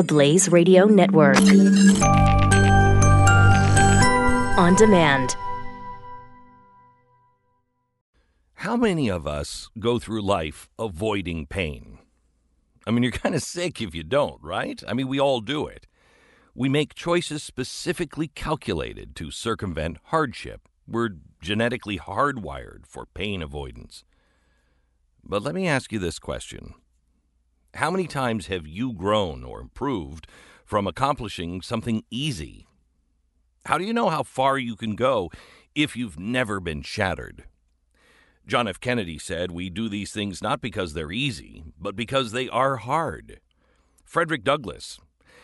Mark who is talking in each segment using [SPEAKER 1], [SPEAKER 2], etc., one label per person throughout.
[SPEAKER 1] the Blaze Radio Network. On demand.
[SPEAKER 2] How many of us go through life avoiding pain? I mean, you're kind of sick if you don't, right? I mean, we all do it. We make choices specifically calculated to circumvent hardship. We're genetically hardwired for pain avoidance. But let me ask you this question How many times have you grown or improved from accomplishing something easy? How do you know how far you can go if you've never been shattered? John F. Kennedy said, We do these things not because they're easy, but because they are hard. Frederick Douglass,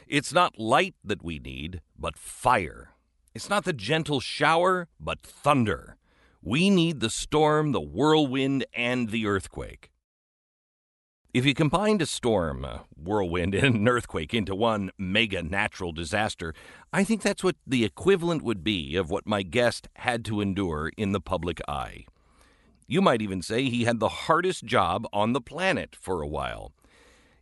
[SPEAKER 2] it's not light that we need, but fire. It's not the gentle shower, but thunder. We need the storm, the whirlwind, and the earthquake. If you combined a storm, a whirlwind, and an earthquake into one mega natural disaster, I think that's what the equivalent would be of what my guest had to endure in the public eye. You might even say he had the hardest job on the planet for a while.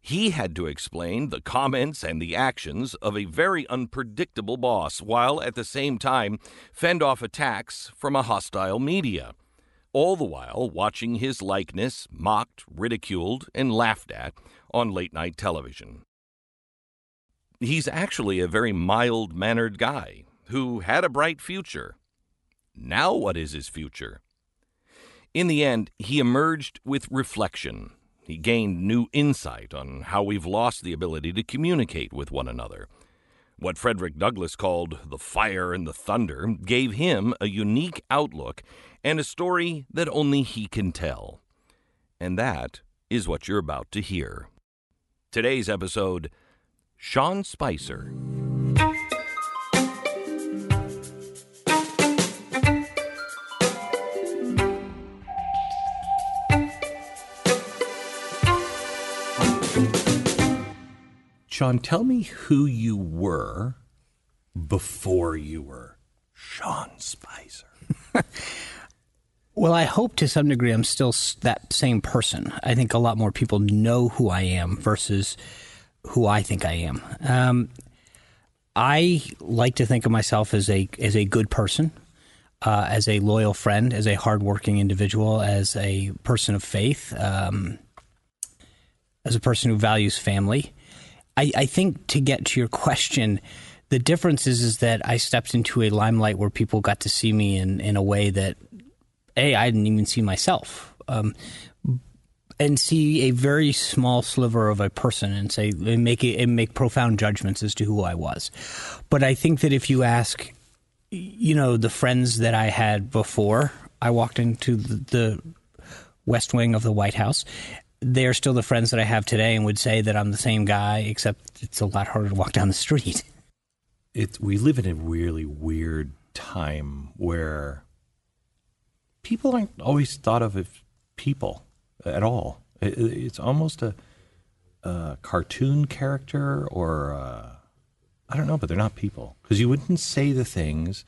[SPEAKER 2] He had to explain the comments and the actions of a very unpredictable boss, while at the same time fend off attacks from a hostile media. All the while watching his likeness mocked, ridiculed, and laughed at on late night television. He's actually a very mild mannered guy who had a bright future. Now, what is his future? In the end, he emerged with reflection he gained new insight on how we've lost the ability to communicate with one another. What Frederick Douglass called the fire and the thunder gave him a unique outlook and a story that only he can tell. And that is what you're about to hear. Today's episode Sean Spicer. Sean, tell me who you were before you were Sean Spicer.
[SPEAKER 3] well, I hope to some degree I'm still that same person. I think a lot more people know who I am versus who I think I am. Um, I like to think of myself as a as a good person, uh, as a loyal friend, as a hardworking individual, as a person of faith, um, as a person who values family. I, I think to get to your question, the difference is is that I stepped into a limelight where people got to see me in, in a way that a I didn't even see myself, um, and see a very small sliver of a person and say and make it and make profound judgments as to who I was. But I think that if you ask, you know, the friends that I had before I walked into the, the West Wing of the White House, they're still the friends that I have today and would say that I'm the same guy, except it's a lot harder to walk down the street.
[SPEAKER 2] It's, we live in a really weird time where people aren't always thought of as people at all. It, it's almost a, a, cartoon character or uh, I don't know, but they're not people because you wouldn't say the things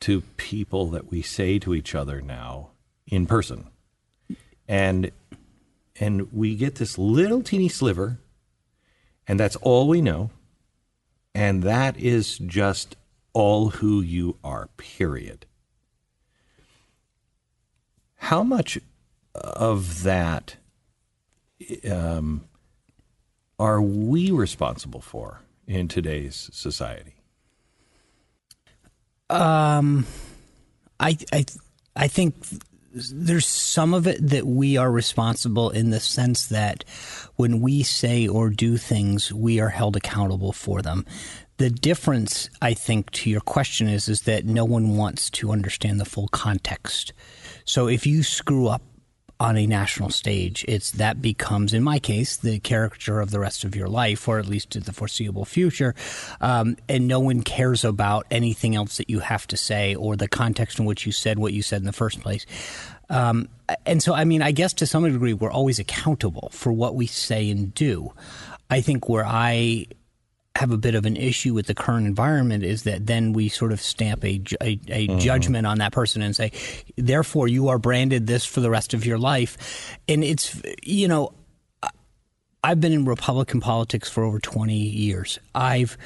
[SPEAKER 2] to people that we say to each other now in person. And and we get this little teeny sliver, and that's all we know. And that is just all who you are, period. How much of that um, are we responsible for in today's society?
[SPEAKER 3] Um, I I I think there's some of it that we are responsible in the sense that when we say or do things, we are held accountable for them. The difference, I think, to your question is is that no one wants to understand the full context. So if you screw up on a national stage, it's that becomes, in my case, the caricature of the rest of your life, or at least to the foreseeable future. Um, and no one cares about anything else that you have to say or the context in which you said what you said in the first place. Um, and so, I mean, I guess to some degree, we're always accountable for what we say and do. I think where I have a bit of an issue with the current environment is that then we sort of stamp a, a, a mm-hmm. judgment on that person and say, therefore, you are branded this for the rest of your life. And it's, you know, I've been in Republican politics for over 20 years. I've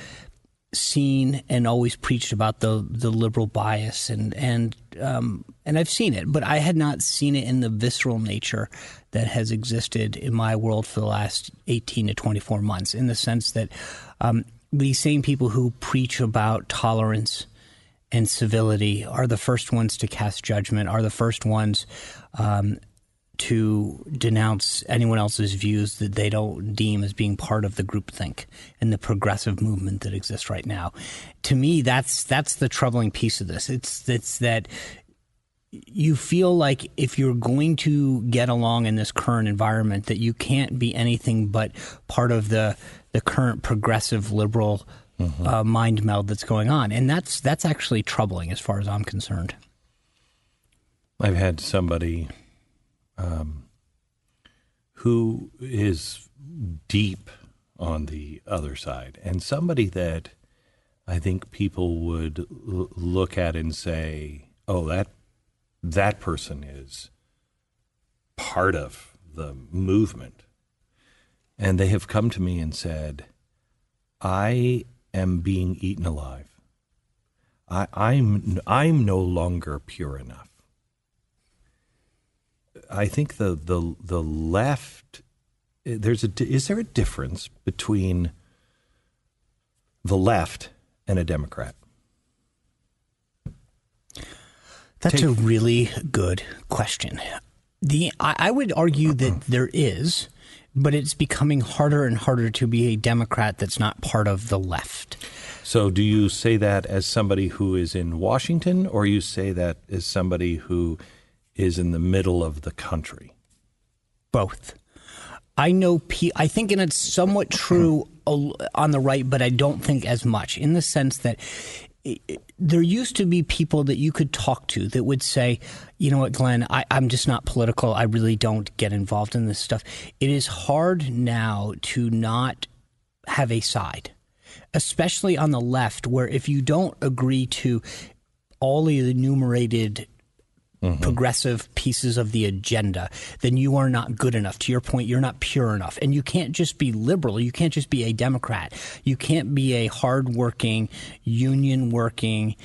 [SPEAKER 3] seen and always preached about the the liberal bias and and um, and I've seen it, but I had not seen it in the visceral nature that has existed in my world for the last 18 to 24 months. In the sense that um, these same people who preach about tolerance and civility are the first ones to cast judgment, are the first ones um, to denounce anyone else's views that they don't deem as being part of the groupthink and the progressive movement that exists right now. To me, that's that's the troubling piece of this. It's it's that you feel like if you're going to get along in this current environment, that you can't be anything but part of the the current progressive liberal mm-hmm. uh, mind meld that's going on, and that's that's actually troubling as far as I'm concerned.
[SPEAKER 2] I've had somebody um, who is deep on the other side and somebody that I think people would l- look at and say, "Oh, that that person is part of the movement." And they have come to me and said, "I am being eaten alive. I, I'm I'm no longer pure enough." I think the the the left there's a is there a difference between the left and a Democrat?
[SPEAKER 3] That's Take, a really good question. The I, I would argue that there is, but it's becoming harder and harder to be a Democrat that's not part of the left.
[SPEAKER 2] So, do you say that as somebody who is in Washington, or you say that as somebody who is in the middle of the country?
[SPEAKER 3] Both. I know. I think, and it's somewhat true on the right, but I don't think as much in the sense that there used to be people that you could talk to that would say, you know what, Glenn, I, am just not political. I really don't get involved in this stuff. It is hard now to not have a side, especially on the left, where if you don't agree to all the enumerated mm-hmm. progressive pieces of the agenda, then you are not good enough. To your point, you're not pure enough. And you can't just be liberal. You can't just be a Democrat. You can't be a hardworking, union working,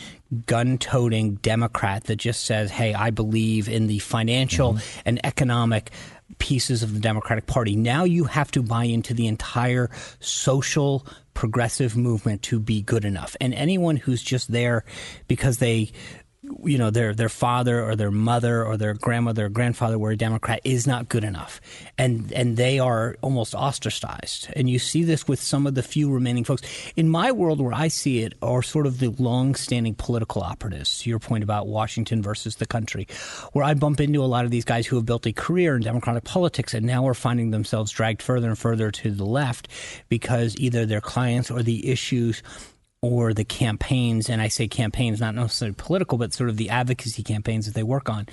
[SPEAKER 3] gun toting Democrat that just says, hey, I believe in the financial mm-hmm. and economic pieces of the Democratic Party. Now you have to buy into the entire social progressive movement to be good enough. And anyone who's just there because they you know their their father or their mother or their grandmother or grandfather were a Democrat is not good enough, and and they are almost ostracized. And you see this with some of the few remaining folks in my world where I see it are sort of the long-standing political operatives. To your point about Washington versus the country, where I bump into a lot of these guys who have built a career in Democratic politics and now are finding themselves dragged further and further to the left because either their clients or the issues or the campaigns, and I say campaigns, not necessarily political, but sort of the advocacy campaigns that they work on,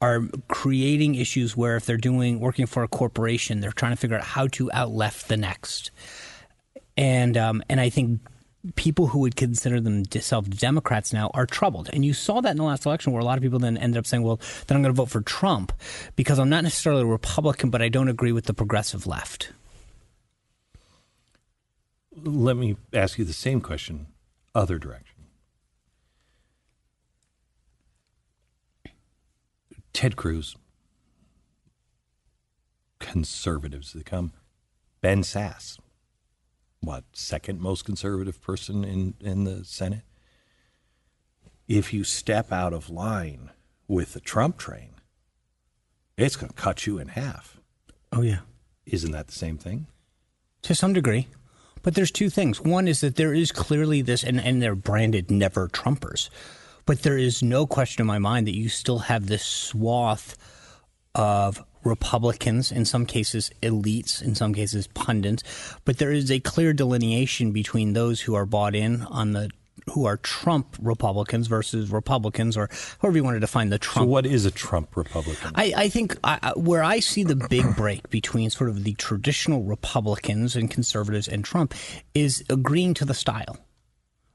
[SPEAKER 3] are creating issues where if they're doing working for a corporation, they're trying to figure out how to out left the next. And um, and I think people who would consider themselves Democrats now are troubled. And you saw that in the last election where a lot of people then ended up saying, well, then I'm going to vote for Trump because I'm not necessarily a Republican, but I don't agree with the progressive left
[SPEAKER 2] let me ask you the same question, other direction. Ted Cruz, conservatives that come, Ben Sasse, what second most conservative person in in the Senate. If you step out of line with the Trump train, it's going to cut you in half.
[SPEAKER 3] Oh yeah,
[SPEAKER 2] isn't that the same thing?
[SPEAKER 3] To some degree. But there's two things. One is that there is clearly this, and, and they're branded never Trumpers, but there is no question in my mind that you still have this swath of Republicans, in some cases elites, in some cases pundits, but there is a clear delineation between those who are bought in on the who are Trump Republicans versus Republicans, or however you want to define the Trump.
[SPEAKER 2] So, what is a Trump Republican?
[SPEAKER 3] I, I think I, where I see the big break between sort of the traditional Republicans and conservatives and Trump is agreeing to the style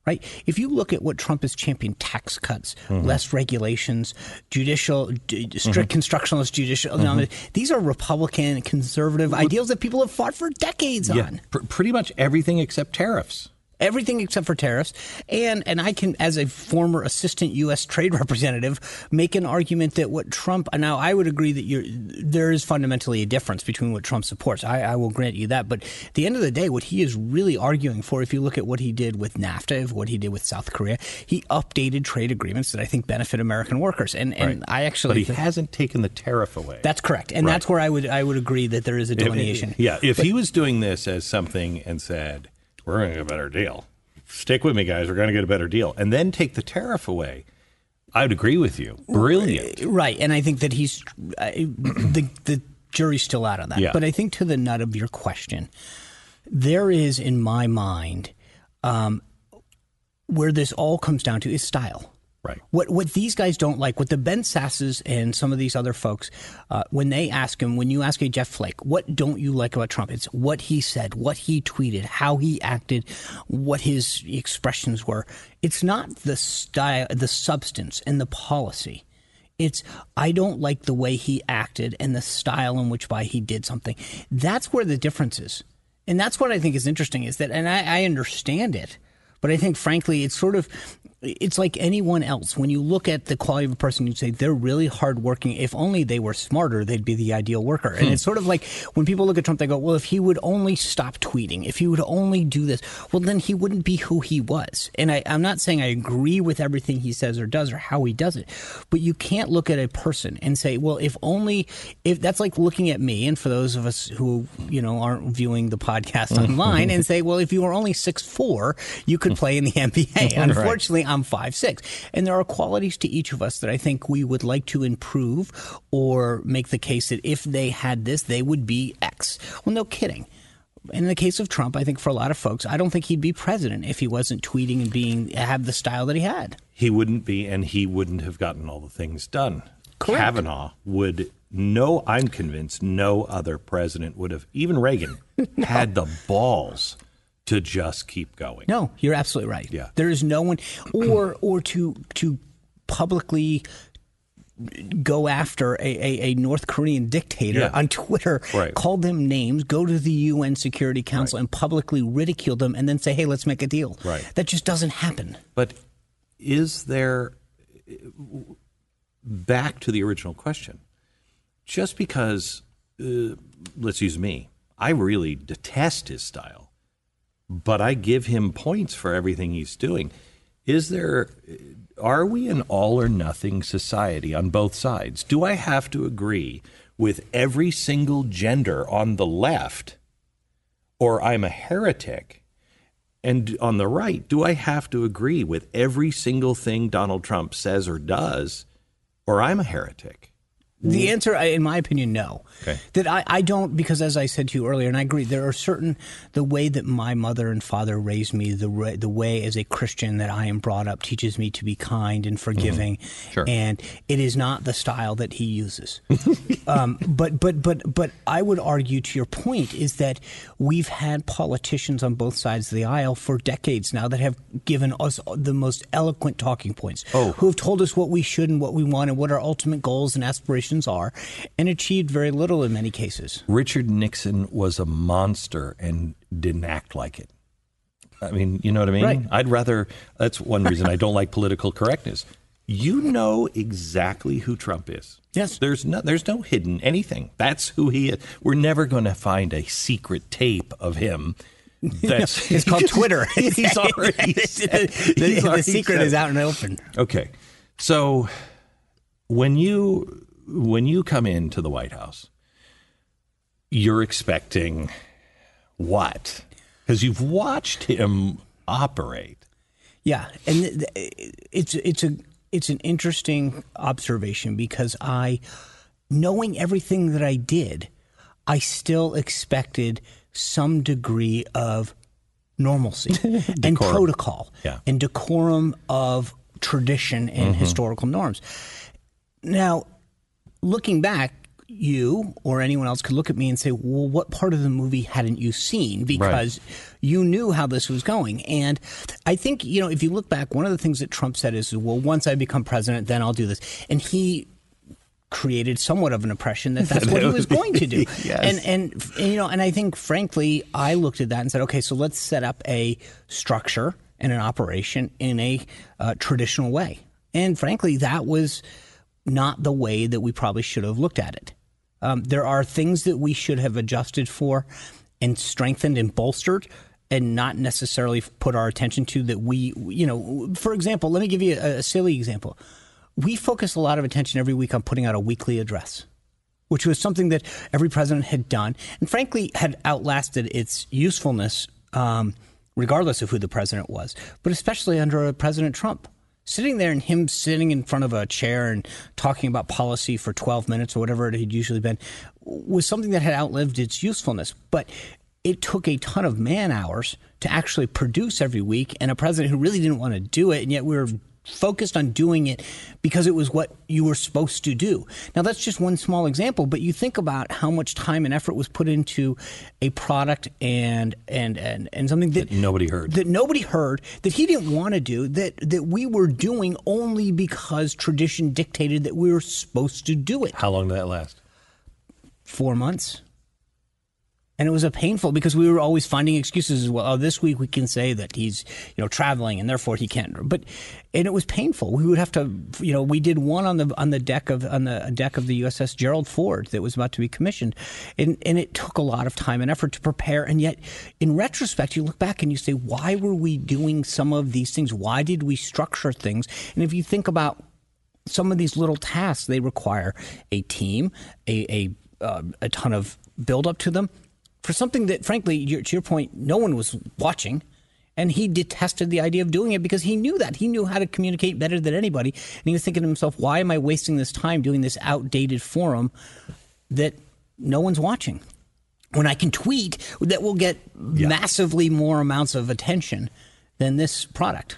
[SPEAKER 3] right? If you look at what Trump has championed tax cuts, mm-hmm. less regulations, judicial, d- strict mm-hmm. constructionalist judicial, mm-hmm. these are Republican, conservative ideals that people have fought for decades yeah, on.
[SPEAKER 2] Pr- pretty much everything except tariffs
[SPEAKER 3] everything except for tariffs. And and I can, as a former assistant U.S. trade representative, make an argument that what Trump now I would agree that there is fundamentally a difference between what Trump supports. I, I, will grant you that. But at the end of the day, what he is really arguing for, if you look at what he did with NAFTA, what he did with South Korea, he updated trade agreements that I think benefit American workers. And and
[SPEAKER 2] right.
[SPEAKER 3] I actually,
[SPEAKER 2] but he hasn't taken the tariff away.
[SPEAKER 3] That's correct, and right. that's where I would I would agree that there is a delineation.
[SPEAKER 2] If, yeah, if but, he was doing this as something and said we're going to get a better deal. Stick with me, guys. We're going to get a better deal. And then take the tariff away. I would agree with you. Brilliant.
[SPEAKER 3] Right. And I think that he's uh, the, the jury's still out on that.
[SPEAKER 2] Yeah.
[SPEAKER 3] But I think to the nut of your question, there is, in my mind, um, where this all comes down to is style.
[SPEAKER 2] Right.
[SPEAKER 3] What what these guys don't like, what the Ben Sasses and some of these other folks, uh, when they ask him, when you ask a Jeff Flake, what don't you like about Trump? It's what he said, what he tweeted, how he acted, what his expressions were. It's not the style, the substance, and the policy. It's I don't like the way he acted and the style in which by he did something. That's where the difference is, and that's what I think is interesting. Is that, and I, I understand it. But I think, frankly, it's sort of it's like anyone else. When you look at the quality of a person, you say they're really hardworking. If only they were smarter, they'd be the ideal worker. And hmm. it's sort of like when people look at Trump, they go, well, if he would only stop tweeting, if he would only do this, well, then he wouldn't be who he was. And I, I'm not saying I agree with everything he says or does or how he does it, but you can't look at a person and say, well, if only, if that's like looking at me, and for those of us who, you know, aren't viewing the podcast online and say, well, if you were only six four, you could play in the NBA. Unfortunately, I'm five six, and there are qualities to each of us that I think we would like to improve or make the case that if they had this, they would be X. Well, no kidding in the case of Trump, I think for a lot of folks, I don't think he'd be president if he wasn't tweeting and being have the style that he had.
[SPEAKER 2] He wouldn't be, and he wouldn't have gotten all the things done.
[SPEAKER 3] Correct.
[SPEAKER 2] Kavanaugh would no. I'm convinced no other president would have, even Reagan, no. had the balls to just keep going.
[SPEAKER 3] No, you're absolutely right.
[SPEAKER 2] Yeah.
[SPEAKER 3] There is no one or or to to publicly go after a, a, a North Korean dictator
[SPEAKER 2] yeah.
[SPEAKER 3] on Twitter,
[SPEAKER 2] right.
[SPEAKER 3] call them names, go to the UN Security Council
[SPEAKER 2] right.
[SPEAKER 3] and publicly ridicule them and then say, hey, let's make a deal.
[SPEAKER 2] Right.
[SPEAKER 3] That just doesn't happen.
[SPEAKER 2] But is there, back to the original question, just because, uh, let's use me, I really detest his style but I give him points for everything he's doing. Is there are we an all or nothing society on both sides? Do I have to agree with every single gender on the left or I'm a heretic? And on the right, do I have to agree with every single thing Donald Trump says or does or I'm a heretic?
[SPEAKER 3] The answer, in my opinion, no.
[SPEAKER 2] Okay.
[SPEAKER 3] That I, I don't, because as I said to you earlier, and I agree, there are certain, the way that my mother and father raised me, the, the way as a Christian that I am brought up teaches me to be kind and forgiving.
[SPEAKER 2] Mm-hmm. Sure.
[SPEAKER 3] And it is not the style that he uses. um, but, but, but, but I would argue to your point is that we've had politicians on both sides of the aisle for decades now that have given us the most eloquent talking points,
[SPEAKER 2] oh.
[SPEAKER 3] who have told us what we should and what we want and what our ultimate goals and aspirations are, and achieved very little in many cases.
[SPEAKER 2] Richard Nixon was a monster and didn't act like it. I mean, you know what I mean?
[SPEAKER 3] Right.
[SPEAKER 2] I'd rather, that's one reason I don't like political correctness. You know exactly who Trump is.
[SPEAKER 3] Yes.
[SPEAKER 2] There's no there's no hidden anything. That's who he is. We're never going to find a secret tape of him. That's
[SPEAKER 3] it's called Twitter.
[SPEAKER 2] he's already
[SPEAKER 3] said, the,
[SPEAKER 2] he's already
[SPEAKER 3] the secret
[SPEAKER 2] said.
[SPEAKER 3] is out and open.
[SPEAKER 2] Okay. So when you when you come into the White House, you're expecting what? Because you've watched him operate.
[SPEAKER 3] Yeah, and it's it's a it's an interesting observation because I, knowing everything that I did, I still expected some degree of normalcy and protocol
[SPEAKER 2] yeah.
[SPEAKER 3] and decorum of tradition and mm-hmm. historical norms. Now, looking back, you or anyone else could look at me and say, well, what part of the movie hadn't you seen? Because right. you knew how this was going. And I think, you know, if you look back, one of the things that Trump said is, well, once I become president, then I'll do this. And he created somewhat of an impression that that's what he was going to do.
[SPEAKER 2] yes.
[SPEAKER 3] and, and, and, you know, and I think, frankly, I looked at that and said, okay, so let's set up a structure and an operation in a uh, traditional way. And frankly, that was not the way that we probably should have looked at it. Um, there are things that we should have adjusted for and strengthened and bolstered and not necessarily put our attention to that we, you know, for example, let me give you a, a silly example. We focus a lot of attention every week on putting out a weekly address, which was something that every president had done and frankly had outlasted its usefulness, um, regardless of who the president was, but especially under President Trump sitting there and him sitting in front of a chair and talking about policy for 12 minutes or whatever it had usually been was something that had outlived its usefulness. But it took a ton of man hours to actually produce every week and a president who really didn't want to do it. And yet we were focused on doing it because it was what you were supposed to do. Now, that's just one small example, but you think about how much time and effort was put into a product and and and, and something that,
[SPEAKER 2] that nobody heard.
[SPEAKER 3] That nobody heard, that he didn't want to do, that that we were doing only because tradition dictated that we were supposed to do it.
[SPEAKER 2] How long did that last?
[SPEAKER 3] 4 months and it was a painful because we were always finding excuses as well. Oh, this week we can say that he's you know traveling and therefore he can't. But and it was painful. We would have to you know we did one on the on the deck of on the deck of the USS Gerald Ford that was about to be commissioned, and and it took a lot of time and effort to prepare. And yet, in retrospect, you look back and you say, why were we doing some of these things? Why did we structure things? And if you think about some of these little tasks, they require a team, a a, uh, a ton of build up to them for something that, frankly, to your point, no one was watching. And he detested the idea of doing it because he knew that. He knew how to communicate better than anybody. And he was thinking to himself, why am I wasting this time doing this outdated forum that no one's watching? When I can tweet that will get yeah. massively more amounts of attention than this product.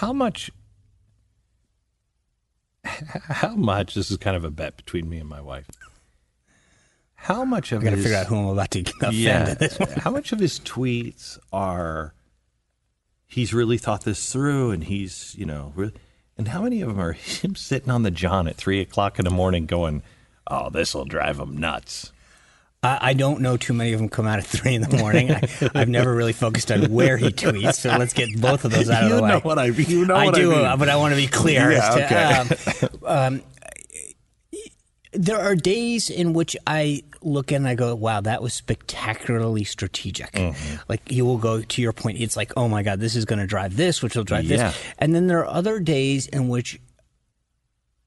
[SPEAKER 2] How much how much this is kind of a bet between me and my wife. How much of
[SPEAKER 3] I gotta his, figure out who I'm about to offend
[SPEAKER 2] yeah, how much of his tweets are he's really thought this through and he's you know really, and how many of them are him sitting on the john at three o'clock in the morning going oh this will drive him nuts
[SPEAKER 3] I, don't know too many of them come out at three in the morning. I, have never really focused on where he tweets, so let's get both of those out
[SPEAKER 2] of
[SPEAKER 3] the way.
[SPEAKER 2] You know what I mean. You know
[SPEAKER 3] I do,
[SPEAKER 2] I mean.
[SPEAKER 3] but I want to be clear.
[SPEAKER 2] Yeah,
[SPEAKER 3] to,
[SPEAKER 2] okay.
[SPEAKER 3] Um, um, there are days in which I look and I go, wow, that was spectacularly strategic. Mm-hmm. Like you will go to your point, it's like, oh my God, this is going to drive this, which will drive
[SPEAKER 2] yeah.
[SPEAKER 3] this. And then there are other days in which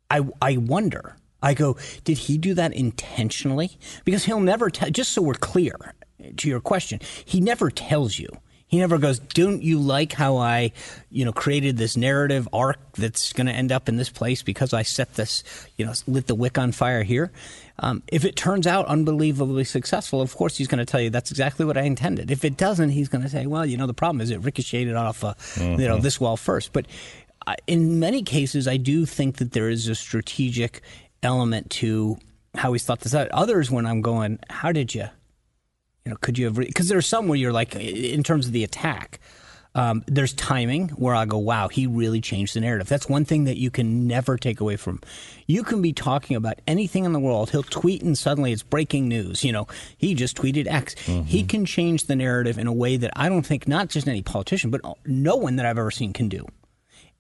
[SPEAKER 3] I, I wonder I go, did he do that intentionally? Because he'll never tell, just so we're clear to your question, he never tells you. He never goes, don't you like how I, you know, created this narrative arc that's going to end up in this place because I set this, you know, lit the wick on fire here? Um, if it turns out unbelievably successful, of course he's going to tell you that's exactly what I intended. If it doesn't, he's going to say, well, you know, the problem is it ricocheted off, uh, mm-hmm. you know, this wall first. But uh, in many cases, I do think that there is a strategic element to how he's thought this out. Others, when I'm going, how did you, you know, could you have? Because there's some where you're like, in terms of the attack, um, there's timing where I go, wow, he really changed the narrative. That's one thing that you can never take away from. You can be talking about anything in the world. He'll tweet and suddenly it's breaking news. You know, he just tweeted X. Mm-hmm. He can change the narrative in a way that I don't think not just any politician, but no one that I've ever seen can do.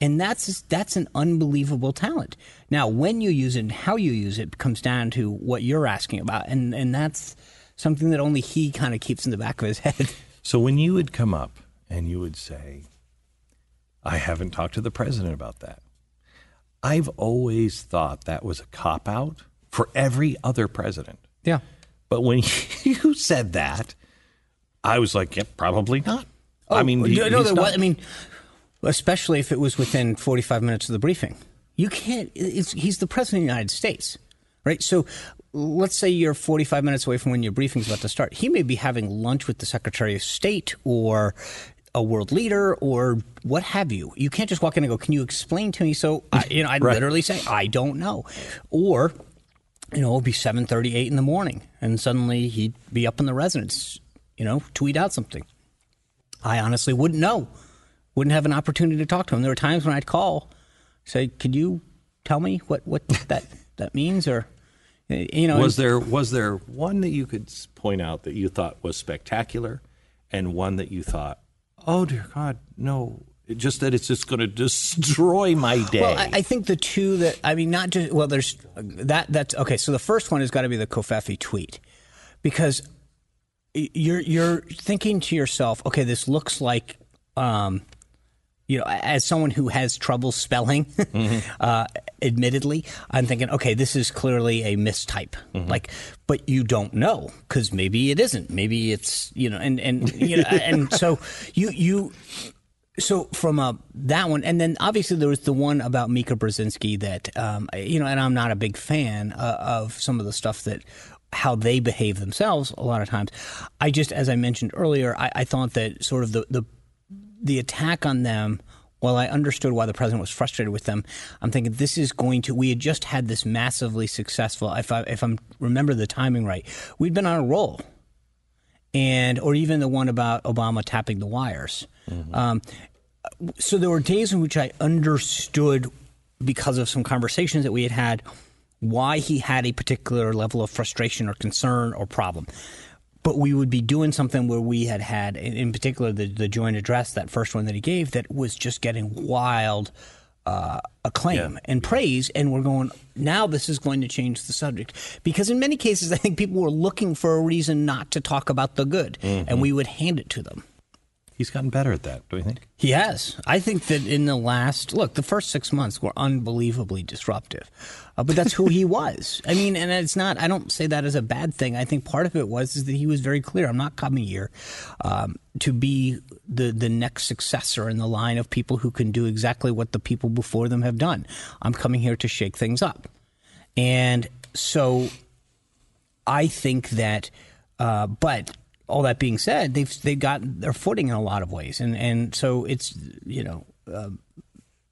[SPEAKER 3] And that's that's an unbelievable talent. Now, when you use it and how you use it comes down to what you're asking about, and and that's something that only he kind of keeps in the back of his head.
[SPEAKER 2] So when you would come up and you would say, "I haven't talked to the president about that," I've always thought that was a cop out for every other president.
[SPEAKER 3] Yeah.
[SPEAKER 2] But when you said that, I was like, "Yep, yeah, probably not."
[SPEAKER 3] Oh,
[SPEAKER 2] I mean,
[SPEAKER 3] no, no, I mean, especially if it was within 45 minutes of the briefing. You can't, he's the president of the United States, right? So let's say you're 45 minutes away from when your briefing's about to start. He may be having lunch with the Secretary of State or a world leader or what have you. You can't just walk in and go, "Can you explain to me?" So, I, you know, I'd
[SPEAKER 2] Right.
[SPEAKER 3] literally say, "I don't know," or you know, it'll be 7:38 in the morning, and suddenly he'd be up in the residence, you know, tweet out something. I honestly wouldn't know, wouldn't have an opportunity to talk to him. There were times when I'd call, say, "Could you tell me what what that that means?" Or you know,
[SPEAKER 2] Was there was there one that you could point out that you thought was spectacular, and one that you thought, oh dear God, no, it- just that it's just going to destroy my day.
[SPEAKER 3] Well, I, I think the two that I mean, not just well, there's that that's okay. So the first one has got to be the Covfefe tweet, because you're you're thinking to yourself, okay, this looks like, um, you know, as someone who has trouble spelling, uh, admittedly, I'm thinking, okay, this is clearly a mistype. Like, but you don't know because maybe it isn't. Maybe it's you know, and and you know, and so you you so from uh, that one, and then obviously there was the one about Mika Brzezinski that um, you know, and I'm not a big fan uh, of some of the stuff that how they behave themselves. A lot of times, I just, as I mentioned earlier, I, I thought that sort of the the the attack on them. While I understood why the president was frustrated with them, I'm thinking this is going to. We had just had this massively successful. If I if I'm remember the timing right, we'd been on a roll and or even the one about Obama tapping the wires. Um, so there were days in which I understood because of some conversations that we had had why he had a particular level of frustration or concern or problem. But we would be doing something where we had had, in particular, the, the joint address, that first one that he gave, that was just getting wild uh, acclaim and praise. And we're going, now this is going to change the subject. Because in many cases, I think people were looking for a reason not to talk about the good, and we would hand it to them.
[SPEAKER 2] He's gotten better at that, do you think?
[SPEAKER 3] He has. I think that in the last look, the first six months were unbelievably disruptive, uh, but that's who he was. I mean, and it's not. I don't say that as a bad thing. I think part of it was is that he was very clear. I'm not coming here um, to be the the next successor in the line of people who can do exactly what the people before them have done. I'm coming here to shake things up, and so I think that, uh, but all that being said, they've they've got their footing in a lot of ways, and and so it's you know. Um,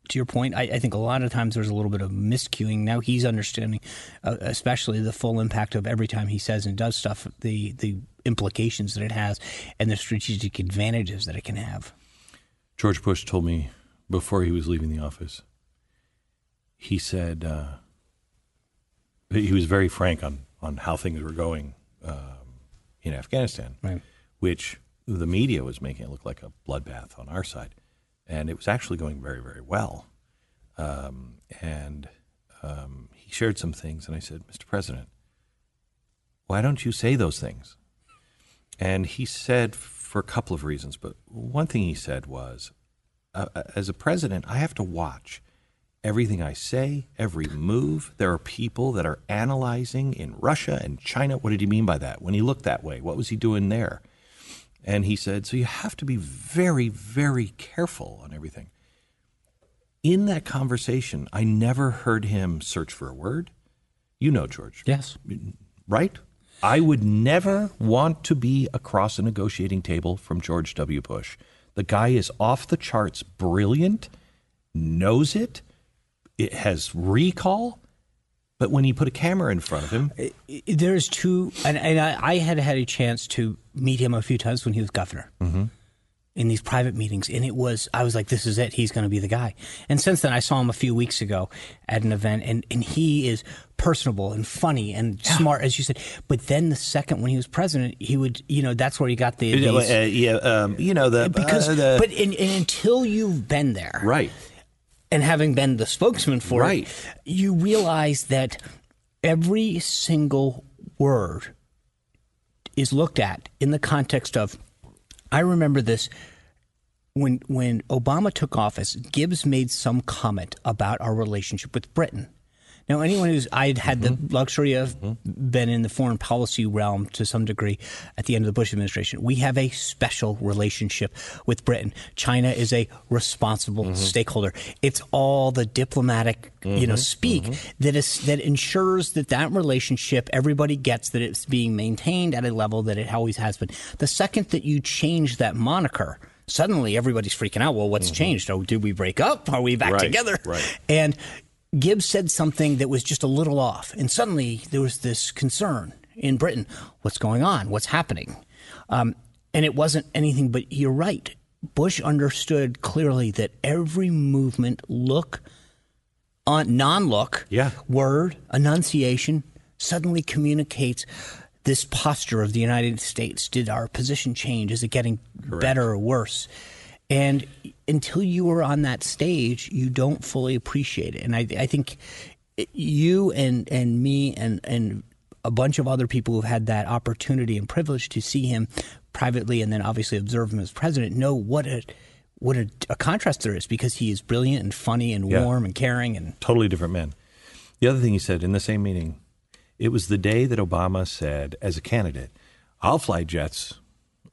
[SPEAKER 3] to your point, I, I think a lot of times there's a little bit of miscuing. Now he's understanding, uh, especially the full impact of every time he says and does stuff, the the implications that it has, and the strategic advantages that it can have.
[SPEAKER 2] George Bush told me before he was leaving the office. He said uh, he was very frank on on how things were going um, in Afghanistan,
[SPEAKER 3] Right.
[SPEAKER 2] which the media was making it look like a bloodbath on our side, and it was actually going very very well. Um, and um, he shared some things, and I said, Mr. President, why don't you say those things? And he said for a couple of reasons, but one thing he said was, uh, as a president, I have to watch everything I say, every move. There are people that are analyzing in Russia and China. What did he mean by that? When he looked that way, what was he doing there? And he said, so you have to be very, very careful on everything. In that conversation, I never heard him search for a word. You know, George
[SPEAKER 3] Yes.
[SPEAKER 2] right? I would never want to be across a negotiating table from George W. Bush. The guy is off the charts brilliant, knows it, it has recall, but when you put a camera in front of him,
[SPEAKER 3] There's two, and, and I, I had had a chance to meet him a few times when he was governor in these private meetings, and it was I was like, this is it. He's going to be the guy. And since then, I saw him a few weeks ago at an event, and and he is personable and funny and smart, as you said. But then the second when he was president, he would, you know, that's where he got the
[SPEAKER 2] uh,
[SPEAKER 3] these-
[SPEAKER 2] yeah, um, you know the
[SPEAKER 3] because
[SPEAKER 2] uh, the-
[SPEAKER 3] but in, and until you've been there,
[SPEAKER 2] right,
[SPEAKER 3] and having been the spokesman for
[SPEAKER 2] Right.
[SPEAKER 3] it, you realize that every single word is looked at in the context of. I remember this when when Obama took office. Gibbs made some comment about our relationship with Britain. Now, anyone who's I'd had the mm-hmm. luxury of mm-hmm. been in the foreign policy realm to some degree at the end of the Bush administration, we have a special relationship with Britain. China is a responsible mm-hmm. stakeholder. It's all the diplomatic, you know, speak that is that ensures that that relationship everybody gets that it's being maintained at a level that it always has been. The second that you change that moniker. Suddenly, everybody's freaking out. Well, what's changed? Oh, did we break up? Are we back
[SPEAKER 4] Right,
[SPEAKER 3] together?
[SPEAKER 4] right.
[SPEAKER 3] And Gibbs said something that was just a little off. And suddenly there was this concern in Britain what's going on? What's happening? Um, and it wasn't anything but you're right. Bush understood clearly that every movement, look, on non look,
[SPEAKER 2] Yeah.
[SPEAKER 3] word, enunciation, suddenly communicates this posture of the United States. Did our position change? Is it getting better or worse? And until you are on that stage, you don't fully appreciate it. And I, I think you and, and me and, and a bunch of other people who've had that opportunity and privilege to see him privately and then obviously observe him as president know what a what a, a contrast there is because he is brilliant and funny and
[SPEAKER 2] Yeah.
[SPEAKER 3] warm and caring and
[SPEAKER 2] totally different men. The other thing he said in the same meeting, it was the day that Obama said, as a candidate, I'll fly jets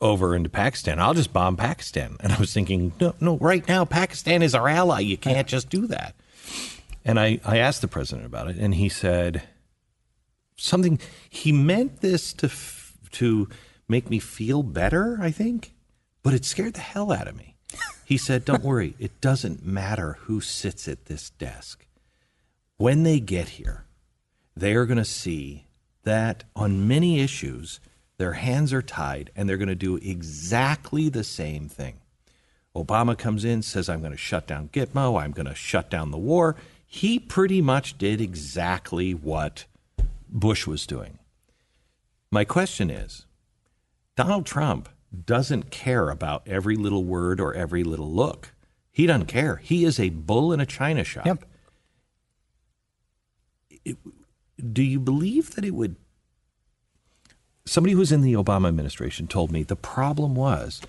[SPEAKER 2] over into Pakistan. I'll just bomb Pakistan. And I was thinking, no, no, right now, Pakistan is our ally. You can't just do that. And I, I asked the president about it, and he said something. He meant this to f- to make me feel better, I think, but it scared the hell out of me. He said, "Don't worry, it doesn't matter who sits at this desk. When they get here, they are going to see that on many issues, their hands are tied, and they're going to do exactly the same thing." Obama comes in, says, I'm going to shut down Gitmo, I'm going to shut down the war. He pretty much did exactly what Bush was doing. My question is Donald Trump doesn't care about every little word or every little look. He doesn't care. He is a bull in a china shop.
[SPEAKER 3] Yep.
[SPEAKER 2] It- do you believe that it would? Somebody who was in the Obama administration told me the problem was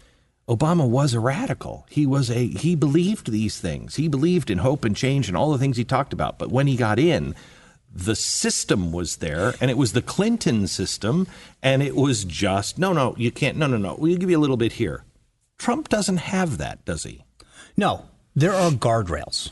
[SPEAKER 2] Obama was a radical. He was a he believed these things. He believed in hope and change and all the things he talked about. But when he got in, the system was there, and it was the Clinton system, and it was just no, no, you can't. No, no, no. We'll give you a little bit here. Trump doesn't have that, does he?
[SPEAKER 3] No, there are guardrails.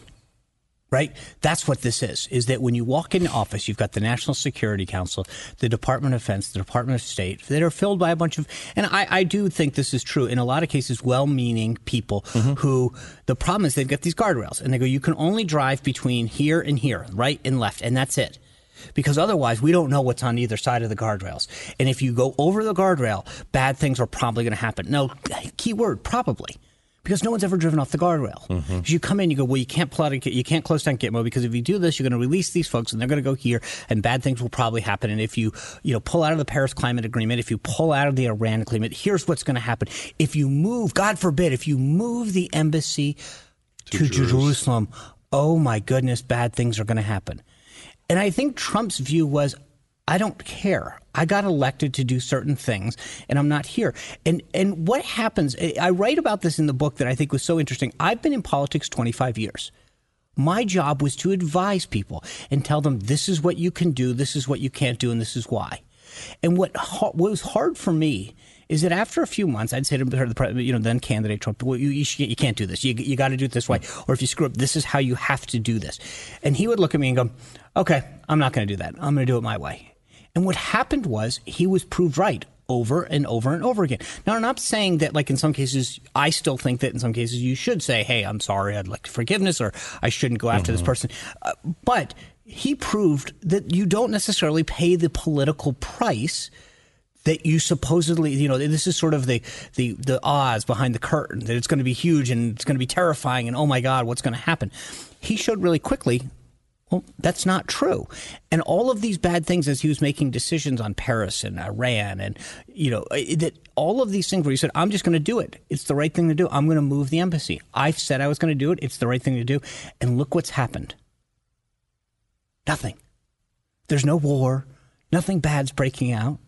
[SPEAKER 3] Right? That's what this is. Is that when you walk into office, you've got the National Security Council, the Department of Defense, the Department of State that are filled by a bunch of, and I, I do think this is true in a lot of cases, well meaning people mm-hmm. who the problem is they've got these guardrails and they go, you can only drive between here and here, right and left, and that's it. Because otherwise, we don't know what's on either side of the guardrails. And if you go over the guardrail, bad things are probably going to happen. No, key word, probably because no one's ever driven off the guardrail. Because You come in, you go, well, you can't plot, a, you can't close down Gitmo because if you do this, you're going to release these folks, and they're going to go here, and bad things will probably happen. And if you, you know, pull out of the Paris Climate Agreement, if you pull out of the Iran Agreement, here's what's going to happen. If you move, God forbid, if you move the embassy to, Jerusalem, oh my goodness, bad things are going to happen. And I think Trump's view was, I don't care. I got elected to do certain things, and I'm not here. And and what happens? I write about this in the book that I think was so interesting. I've been in politics 25 years. My job was to advise people and tell them this is what you can do, this is what you can't do, and this is why. And what, what was hard for me is that after a few months, I'd say to the you know then candidate Trump, well, you, you, you can't do this. You, you got to do it this way, or if you screw up, this is how you have to do this. And he would look at me and go, "Okay, I'm not going to do that. I'm going to do it my way." And what happened was he was proved right over and over and over again. Now, I'm not saying that, like in some cases, I still think that in some cases you should say, "Hey, I'm sorry, I'd like forgiveness," or "I shouldn't go after this person," uh, but he proved that you don't necessarily pay the political price that you supposedly, you know, this is sort of the the the odds behind the curtain that it's going to be huge and it's going to be terrifying and oh my god, what's going to happen? He showed really quickly. Well, that's not true. And all of these bad things as he was making decisions on Paris and Iran and, you know, that all of these things where he said, I'm just going to do it. It's the right thing to do. I'm going to move the embassy. I said I was going to do it. It's the right thing to do. And look what's happened. Nothing. There's no war. Nothing bad's breaking out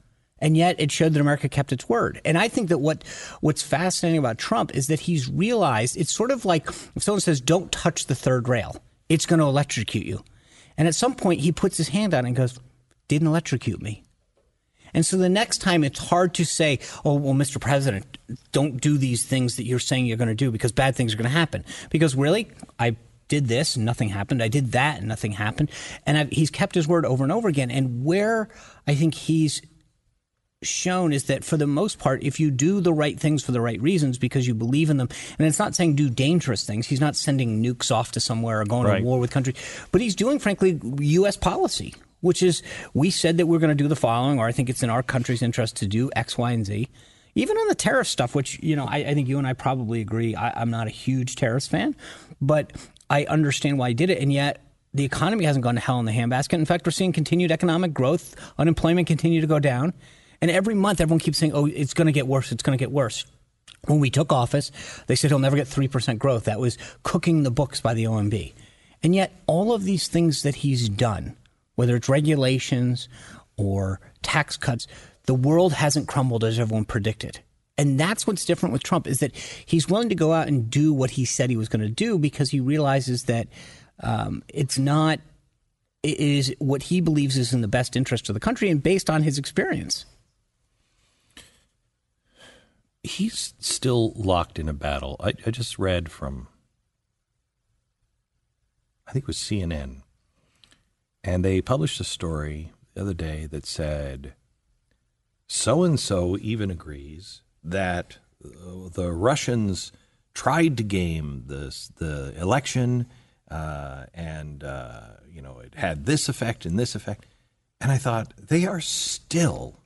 [SPEAKER 3] and yet it showed that America kept its word. And I think that what what's fascinating about Trump is that he's realized it's sort of like if someone says, "Don't touch the third rail," it's going to electrocute you. And at some point, he puts his hand out and goes, Didn't electrocute me. And so the next time it's hard to say, oh, well, Mr. President, don't do these things that you're saying you're going to do because bad things are going to happen. Because really, I did this and nothing happened. I did that and nothing happened. And I've, he's kept his word over and over again. And where I think he's shown is that for the most part, if you do the right things for the right reasons because you believe in them, and it's not saying do dangerous things, he's not sending nukes off to somewhere or going
[SPEAKER 2] Right.
[SPEAKER 3] to war with countries, but he's doing, frankly, U.S. policy, which is we said that we're going to do the following, or I think it's in our country's interest to do X, Y, and Z. Even on the tariff stuff, which, you know, I, I think you and I probably agree, I, I'm not a huge tariffs fan, but I understand why he did it. And yet, the economy hasn't gone to hell in the handbasket. In fact, we're seeing continued economic growth, unemployment continue to go down. And every month, everyone keeps saying, oh, it's going to get worse, it's going to get worse. When we took office, they said he'll never get 3% growth. That was cooking the books by the OMB. And yet, all of these things that he's done, whether it's regulations or tax cuts, the world hasn't crumbled as everyone predicted. And that's what's different with Trump is that he's willing to go out and do what he said he was going to do because he realizes that um, it's not it is what he believes is in the best interest of the country and based on his experience.
[SPEAKER 2] He's still locked in a battle. I, I just read from, I think it was CNN, and they published a story the other day that said so and so even agrees that uh, the Russians tried to game this the election, uh, and uh, you know it had this effect and this effect, and I thought they are still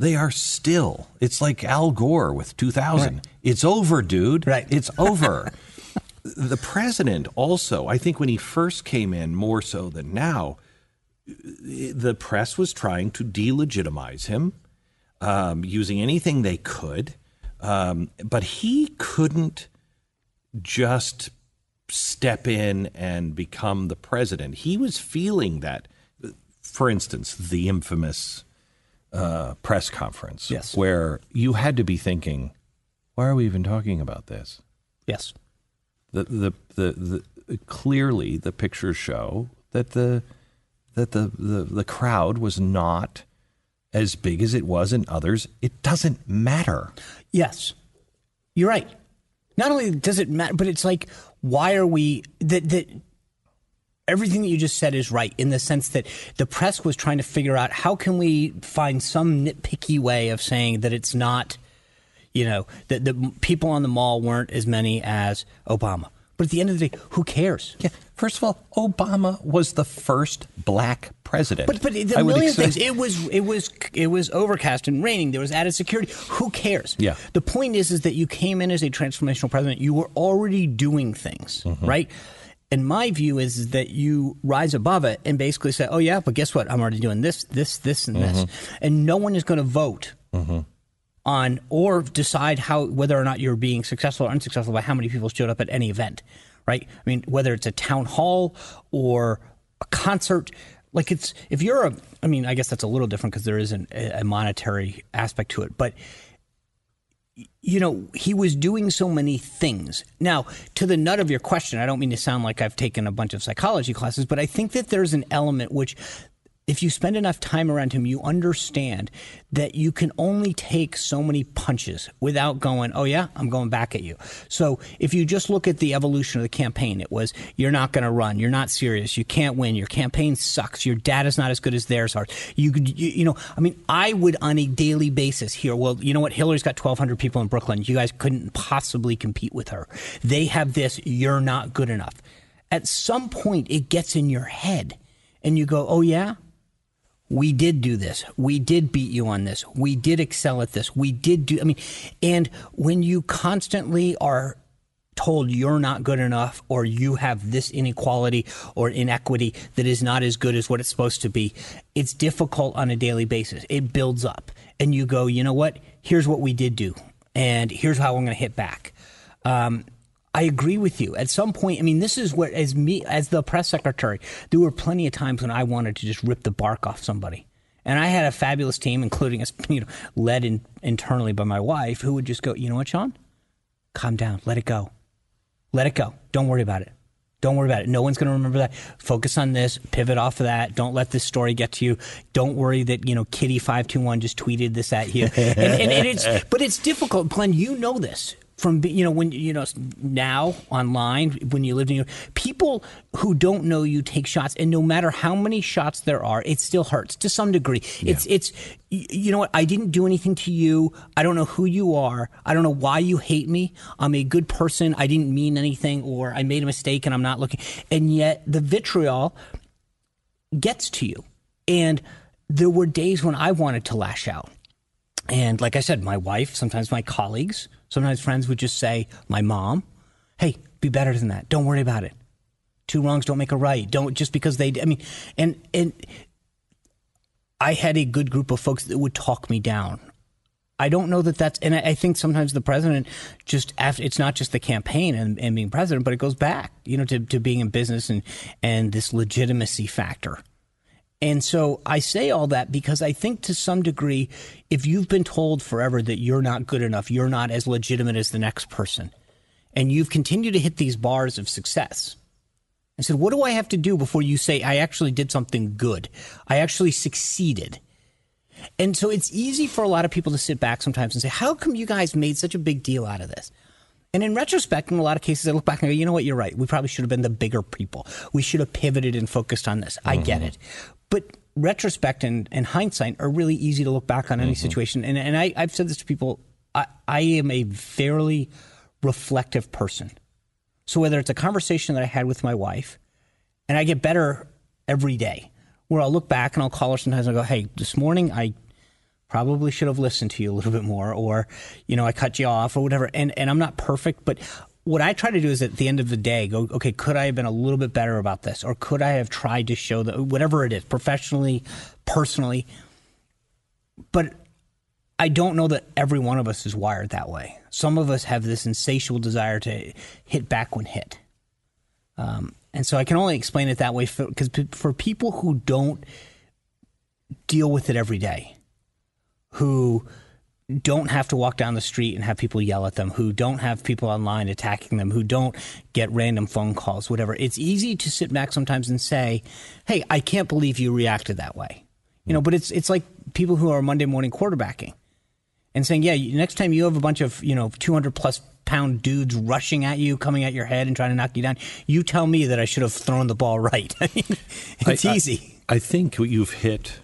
[SPEAKER 2] they are still. It's like Al Gore with 2000.
[SPEAKER 3] Right.
[SPEAKER 2] It's over, dude.
[SPEAKER 3] Right.
[SPEAKER 2] It's over. the president also, I think when he first came in, more so than now, the press was trying to delegitimize him um, using anything they could. Um, but he couldn't just step in and become the president. He was feeling that, for instance, the infamous uh, press conference,
[SPEAKER 3] Yes.
[SPEAKER 2] where you had to be thinking, why are we even talking about this?
[SPEAKER 3] Yes.
[SPEAKER 2] The, the, the, the, clearly, the pictures show that the that the, the, the crowd was not as big as it was in others. It doesn't matter.
[SPEAKER 3] Yes, you're right. Not only does it matter, but it's like, why are we that that everything that you just said is right in the sense that the press was trying to figure out how can we find some nitpicky way of saying that it's not, you know, that the people on the mall weren't as many as Obama. But at the end of the day, who cares?
[SPEAKER 2] Yeah. First of all, Obama was the first black president.
[SPEAKER 3] But but the
[SPEAKER 2] I
[SPEAKER 3] million things. It was it was it was overcast and raining. There was added security. Who cares?
[SPEAKER 2] Yeah.
[SPEAKER 3] The point is is that you came in as a transformational president. You were already doing things,
[SPEAKER 2] Mm-hmm.
[SPEAKER 3] right? And my view is, is that you rise above it and basically say, "Oh yeah, but guess what? I'm already doing this, this, this, and this,"
[SPEAKER 2] Mm-hmm.
[SPEAKER 3] and no one is going to vote on or decide how whether or not you're being successful or unsuccessful by how many people showed up at any event, right? I mean, whether it's a town hall or a concert, like it's if you're a, I mean, I guess that's a little different because there isn't a a monetary aspect to it, but you know, he was doing so many things. Now, to the nut of your question, I don't mean to sound like I've taken a bunch of psychology classes, but I think that there's an element which, if you spend enough time around him, you understand that you can only take so many punches without going, oh, yeah, I'm going back at you. So if you just look at the evolution of the campaign, it was, you're not going to run. You're not serious. You can't win. Your campaign sucks. Your data's not as good as theirs are. You, you, you know, I mean, I would on a daily basis hear, well, you know what? Hillary's got 1,200 people in Brooklyn. You guys couldn't possibly compete with her. They have this. You're not good enough. At some point, it gets in your head and you go, oh, yeah? We did do this. We did beat you on this. We did excel at this. We did do, I mean, and when you constantly are told you're not good enough or you have this inequality or inequity that is not as good as what it's supposed to be, it's difficult on a daily basis. It builds up. And you go, you know what? Here's what we did do. And here's how I'm going to hit back. Um, I agree with you. At some point, I mean, this is where, as me, as the press secretary, there were plenty of times when I wanted to just rip the bark off somebody. And I had a fabulous team, including us, you know, led in, internally by my wife, who would just go, you know what, Sean? Calm down. Let it go. Let it go. Don't worry about it. Don't worry about it. No one's going to remember that. Focus on this. Pivot off of that. Don't let this story get to you. Don't worry that you know Kitty five two one just tweeted this at you. and, and, and it's but it's difficult, Glenn. You know this from you know when you know now online when you live in New York, people who don't know you take shots, and no matter how many shots there are, it still hurts to some degree. Yeah. It's it's you know what I didn't do anything to you. I don't know who you are. I don't know why you hate me. I'm a good person. I didn't mean anything, or I made a mistake and I'm not looking. And yet the vitriol gets to you, and there were days when I wanted to lash out. And like I said, my wife, sometimes my colleagues, Sometimes friends would just say, my mom, hey, be better than that. Don't worry about it. Two wrongs don't make a right. Don't just because they, I mean, and, and I had a good group of folks that would talk me down. I don't know that that's, and I, think sometimes the president just after it's not just the campaign and, and being president, but it goes back, you know, to, to being in business and and this legitimacy factor. And so I say all that because I think to some degree, if you've been told forever that you're not good enough, you're not as legitimate as the next person, and you've continued to hit these bars of success. I said, what do I have to do before you say I actually did something good? I actually succeeded. And so it's easy for a lot of people to sit back sometimes and say, how come you guys made such a big deal out of this? And in retrospect, in a lot of cases, I look back and go, you know what, you're right. We probably should have been the bigger people. We should have pivoted and focused on this. I mm-hmm. get it. But retrospect and, and hindsight are really easy to look back on any mm-hmm. situation. And, and I, I've said this to people I, I am a fairly reflective person. So whether it's a conversation that I had with my wife, and I get better every day, where I'll look back and I'll call her sometimes and I'll go, hey, this morning I probably should have listened to you a little bit more, or, you know, I cut you off or whatever. And, and I'm not perfect, but what I try to do is at the end of the day go, okay, could I have been a little bit better about this? Or could I have tried to show that whatever it is, professionally, personally? But I don't know that every one of us is wired that way. Some of us have this insatiable desire to hit back when hit. Um, and so I can only explain it that way because for, for people who don't deal with it every day, who don't have to walk down the street and have people yell at them, who don't have people online attacking them, who don't get random phone calls, whatever. It's easy to sit back sometimes and say, "Hey, I can't believe you reacted that way." You know, but it's it's like people who are Monday morning quarterbacking and saying, "Yeah, next time you have a bunch of, you know, 200 plus pound dudes rushing at you, coming at your head and trying to knock you down, you tell me that I should have thrown the ball right." I mean, it's
[SPEAKER 2] I,
[SPEAKER 3] easy.
[SPEAKER 2] I, I think you've hit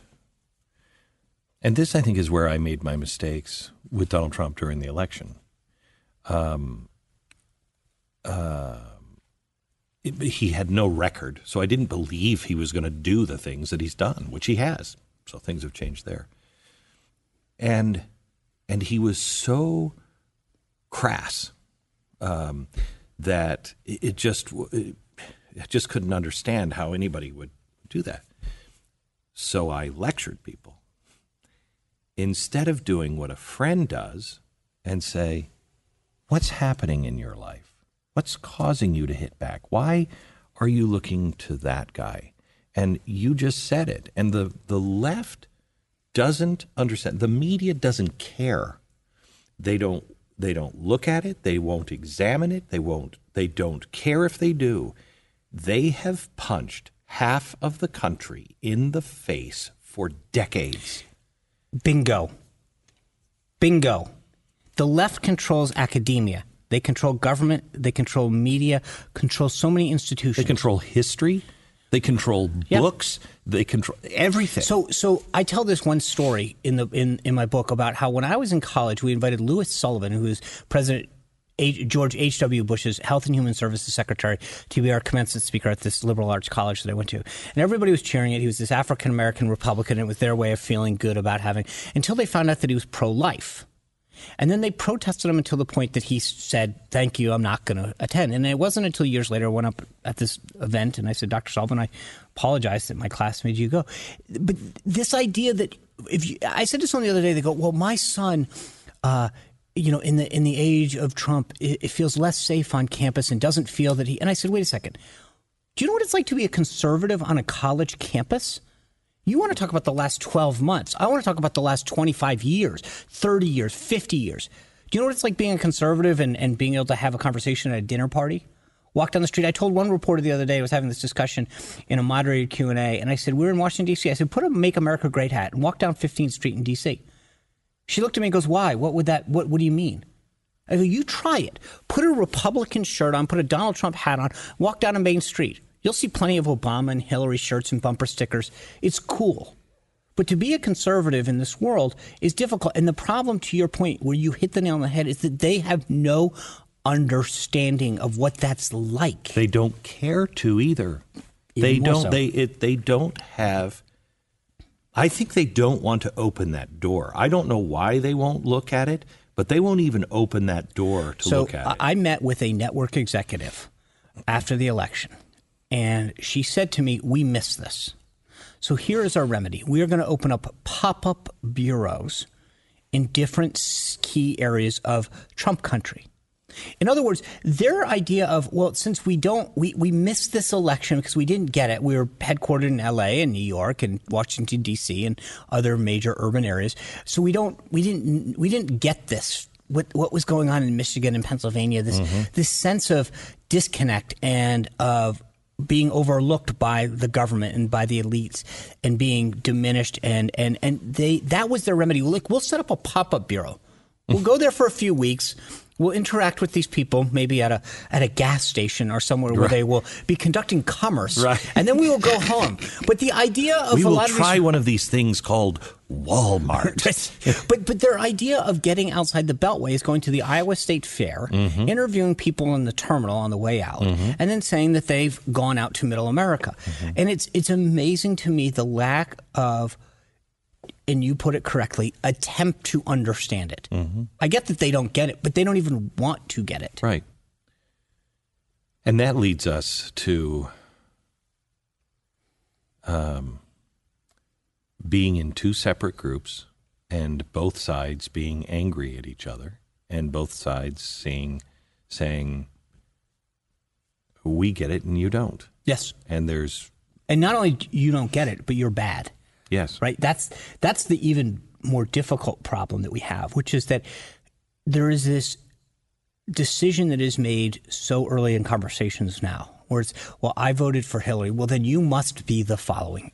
[SPEAKER 2] and this, I think, is where I made my mistakes with Donald Trump during the election. Um, uh, it, he had no record, so I didn't believe he was going to do the things that he's done, which he has. So things have changed there. And and he was so crass um, that it, just it, I just couldn't understand how anybody would do that. So I lectured people instead of doing what a friend does and say, What's happening in your life? What's causing you to hit back? Why are you looking to that guy? And you just said it. And the, the left doesn't understand. The media doesn't care. They don't they don't look at it, they won't examine it, they won't they don't care if they do. They have punched half of the country in the face for decades.
[SPEAKER 3] Bingo. Bingo. The left controls academia. They control government. They control media. Control so many institutions.
[SPEAKER 2] They control history. They control yep. books. They control everything.
[SPEAKER 3] So, so I tell this one story in the in, in my book about how when I was in college, we invited Louis Sullivan, who is president George H.W. Bush's Health and Human Services Secretary to be our commencement speaker at this liberal arts college that I went to. And everybody was cheering it. He was this African American Republican. It was their way of feeling good about having, until they found out that he was pro life. And then they protested him until the point that he said, Thank you, I'm not going to attend. And it wasn't until years later I went up at this event and I said, Dr. Sullivan, I apologize that my class made you go. But this idea that if you, I said to someone the other day, they go, Well, my son, uh, you know, in the in the age of Trump, it, it, feels less safe on campus and doesn't feel that he. And I said, wait a second. Do you know what it's like to be a conservative on a college campus? You want to talk about the last 12 months. I want to talk about the last 25 years, 30 years, 50 years. Do you know what it's like being a conservative and, and being able to have a conversation at a dinner party? walk down the street. I told one reporter the other day I was having this discussion in a moderated Q and A, and I said we're in Washington D.C. I said put a "Make America Great" hat and walk down 15th Street in D.C. She looked at me and goes, "Why? What would that? What? What do you mean?" I go, "You try it. Put a Republican shirt on, put a Donald Trump hat on, walk down a Main Street. You'll see plenty of Obama and Hillary shirts and bumper stickers. It's cool." But to be a conservative in this world is difficult. And the problem, to your point, where you hit the nail on the head, is that they have no understanding of what that's like.
[SPEAKER 2] They don't care to either.
[SPEAKER 3] Even
[SPEAKER 2] they don't.
[SPEAKER 3] so.
[SPEAKER 2] They it, they don't have. I think they don't want to open that door. I don't know why they won't look at it, but they won't even open that door to
[SPEAKER 3] so
[SPEAKER 2] look at it.
[SPEAKER 3] I met with a network executive after the election, and she said to me, "We miss this. So here is our remedy. We are going to open up pop-up bureaus in different key areas of Trump country." In other words, their idea of, well, since we don't, we, we missed this election because we didn't get it. We were headquartered in LA and New York and Washington D.C. and other major urban areas. So we don't, we didn't, we didn't get this. What what was going on in Michigan and Pennsylvania? This mm-hmm. this sense of disconnect and of being overlooked by the government and by the elites and being diminished and and and they that was their remedy. Look, we'll set up a pop up bureau. We'll go there for a few weeks. We'll interact with these people, maybe at a at a gas station or somewhere where they will be conducting commerce,
[SPEAKER 2] Right.
[SPEAKER 3] and then we will go home. But the idea of
[SPEAKER 2] we
[SPEAKER 3] a
[SPEAKER 2] will
[SPEAKER 3] lot
[SPEAKER 2] try
[SPEAKER 3] of these,
[SPEAKER 2] one of these things called Walmart.
[SPEAKER 3] but but their idea of getting outside the beltway is going to the Iowa State Fair,
[SPEAKER 2] Mm-hmm.
[SPEAKER 3] interviewing people in the terminal on the way out, and then saying that they've gone out to Middle America.
[SPEAKER 2] Mm-hmm.
[SPEAKER 3] And it's it's amazing to me the lack of and you put it correctly, attempt to understand it. I get that they don't get it, but they don't even want to get it.
[SPEAKER 2] Right. And that leads us to um, being in two separate groups and both sides being angry at each other and both sides saying, saying, we get it and you don't.
[SPEAKER 3] Yes.
[SPEAKER 2] And there's,
[SPEAKER 3] And not only you don't get it, but you're bad.
[SPEAKER 2] Yes.
[SPEAKER 3] right? That's that's the even more difficult problem that we have, which is that there is this decision that is made so early in conversations now, where it's, well, I voted for Hillary. Well, then you must be the following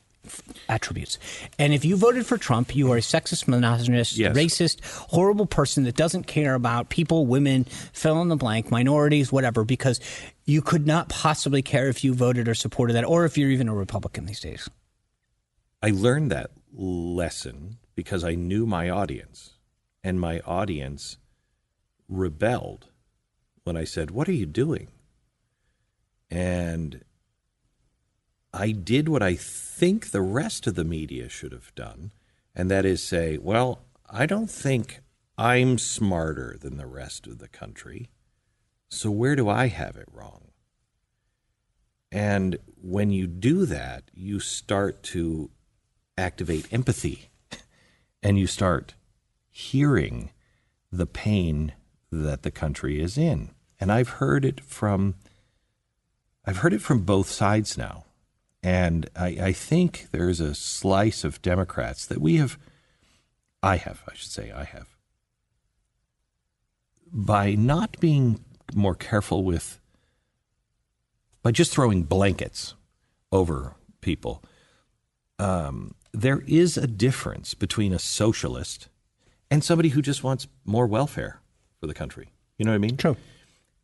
[SPEAKER 3] attributes. And if you voted for Trump, you are a sexist, misogynist,
[SPEAKER 2] Yes.
[SPEAKER 3] racist, horrible person that doesn't care about people, women, fill in the blank, minorities, whatever, because you could not possibly care if you voted or supported that, or if you're even a Republican these days.
[SPEAKER 2] I learned that lesson because I knew my audience, and my audience rebelled when I said, What are you doing? And I did what I think the rest of the media should have done, and that is say, Well, I don't think I'm smarter than the rest of the country, so where do I have it wrong? And when you do that, you start to activate empathy and you start hearing the pain that the country is in. And I've heard it from I've heard it from both sides now. And I, I think there's a slice of Democrats that we have I have, I should say I have. By not being more careful with by just throwing blankets over people. Um, there is a difference between a socialist and somebody who just wants more welfare for the country. You know what I mean?
[SPEAKER 3] True.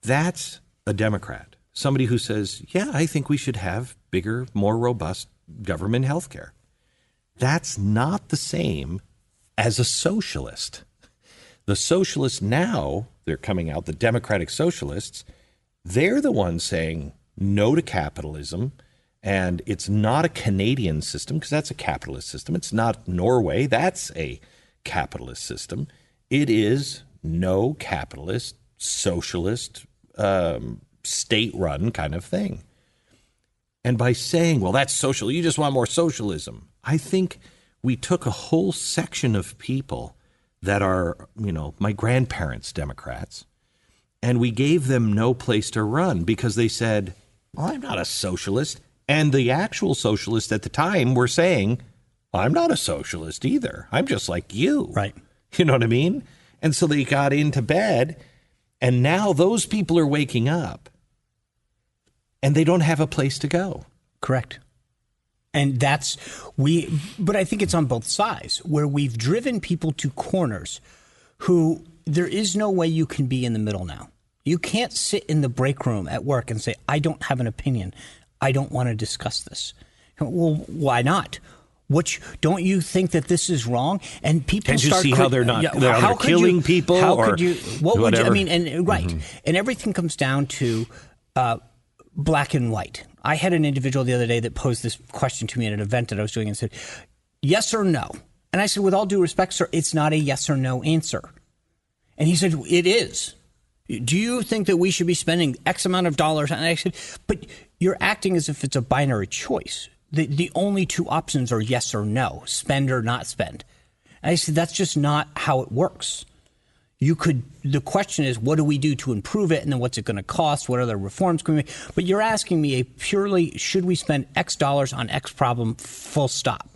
[SPEAKER 2] That's a Democrat. Somebody who says, yeah, I think we should have bigger, more robust government health care. That's not the same as a socialist. The socialists now, they're coming out, the Democratic socialists, they're the ones saying no to capitalism. And it's not a Canadian system because that's a capitalist system. It's not Norway. That's a capitalist system. It is no capitalist, socialist, um, state run kind of thing. And by saying, well, that's social, you just want more socialism, I think we took a whole section of people that are, you know, my grandparents' Democrats, and we gave them no place to run because they said, well, I'm not a socialist. And the actual socialists at the time were saying, I'm not a socialist either. I'm just like you.
[SPEAKER 3] Right.
[SPEAKER 2] You know what I mean? And so they got into bed, and now those people are waking up. and they don't have a place to go.
[SPEAKER 3] Correct. And that's we, but I think it's on both sides where we've driven people to corners who there is no way you can be in the middle now. You can't sit in the break room at work and say, I don't have an opinion. I don't want to discuss this. Well, why not? Which don't you think that this is wrong? And people
[SPEAKER 2] Can't you
[SPEAKER 3] start
[SPEAKER 2] see how they're not- they're
[SPEAKER 3] how could
[SPEAKER 2] killing
[SPEAKER 3] you,
[SPEAKER 2] people
[SPEAKER 3] How
[SPEAKER 2] or
[SPEAKER 3] could you? What would you? I mean, and right, and everything comes down to uh, black and white. I had an individual the other day that posed this question to me at an event that I was doing and said, "Yes or no?" And I said, "With all due respect, sir, it's not a yes or no answer." And he said, "It is." Do you think that we should be spending X amount of dollars? And I said, "But you're acting as if it's a binary choice. The the only two options are yes or no, spend or not spend." And I said, "That's just not how it works." you could the question is what do we do to improve it and then what's it going to cost what other reforms can we make but you're asking me a purely should we spend x dollars on x problem full stop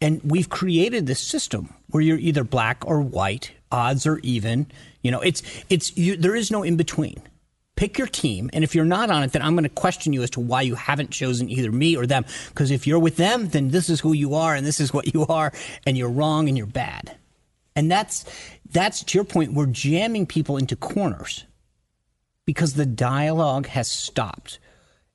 [SPEAKER 3] and we've created this system where you're either black or white odds are even you know it's it's you, there is no in between pick your team and if you're not on it then i'm going to question you as to why you haven't chosen either me or them because if you're with them then this is who you are and this is what you are and you're wrong and you're bad and that's that's to your point. We're jamming people into corners because the dialogue has stopped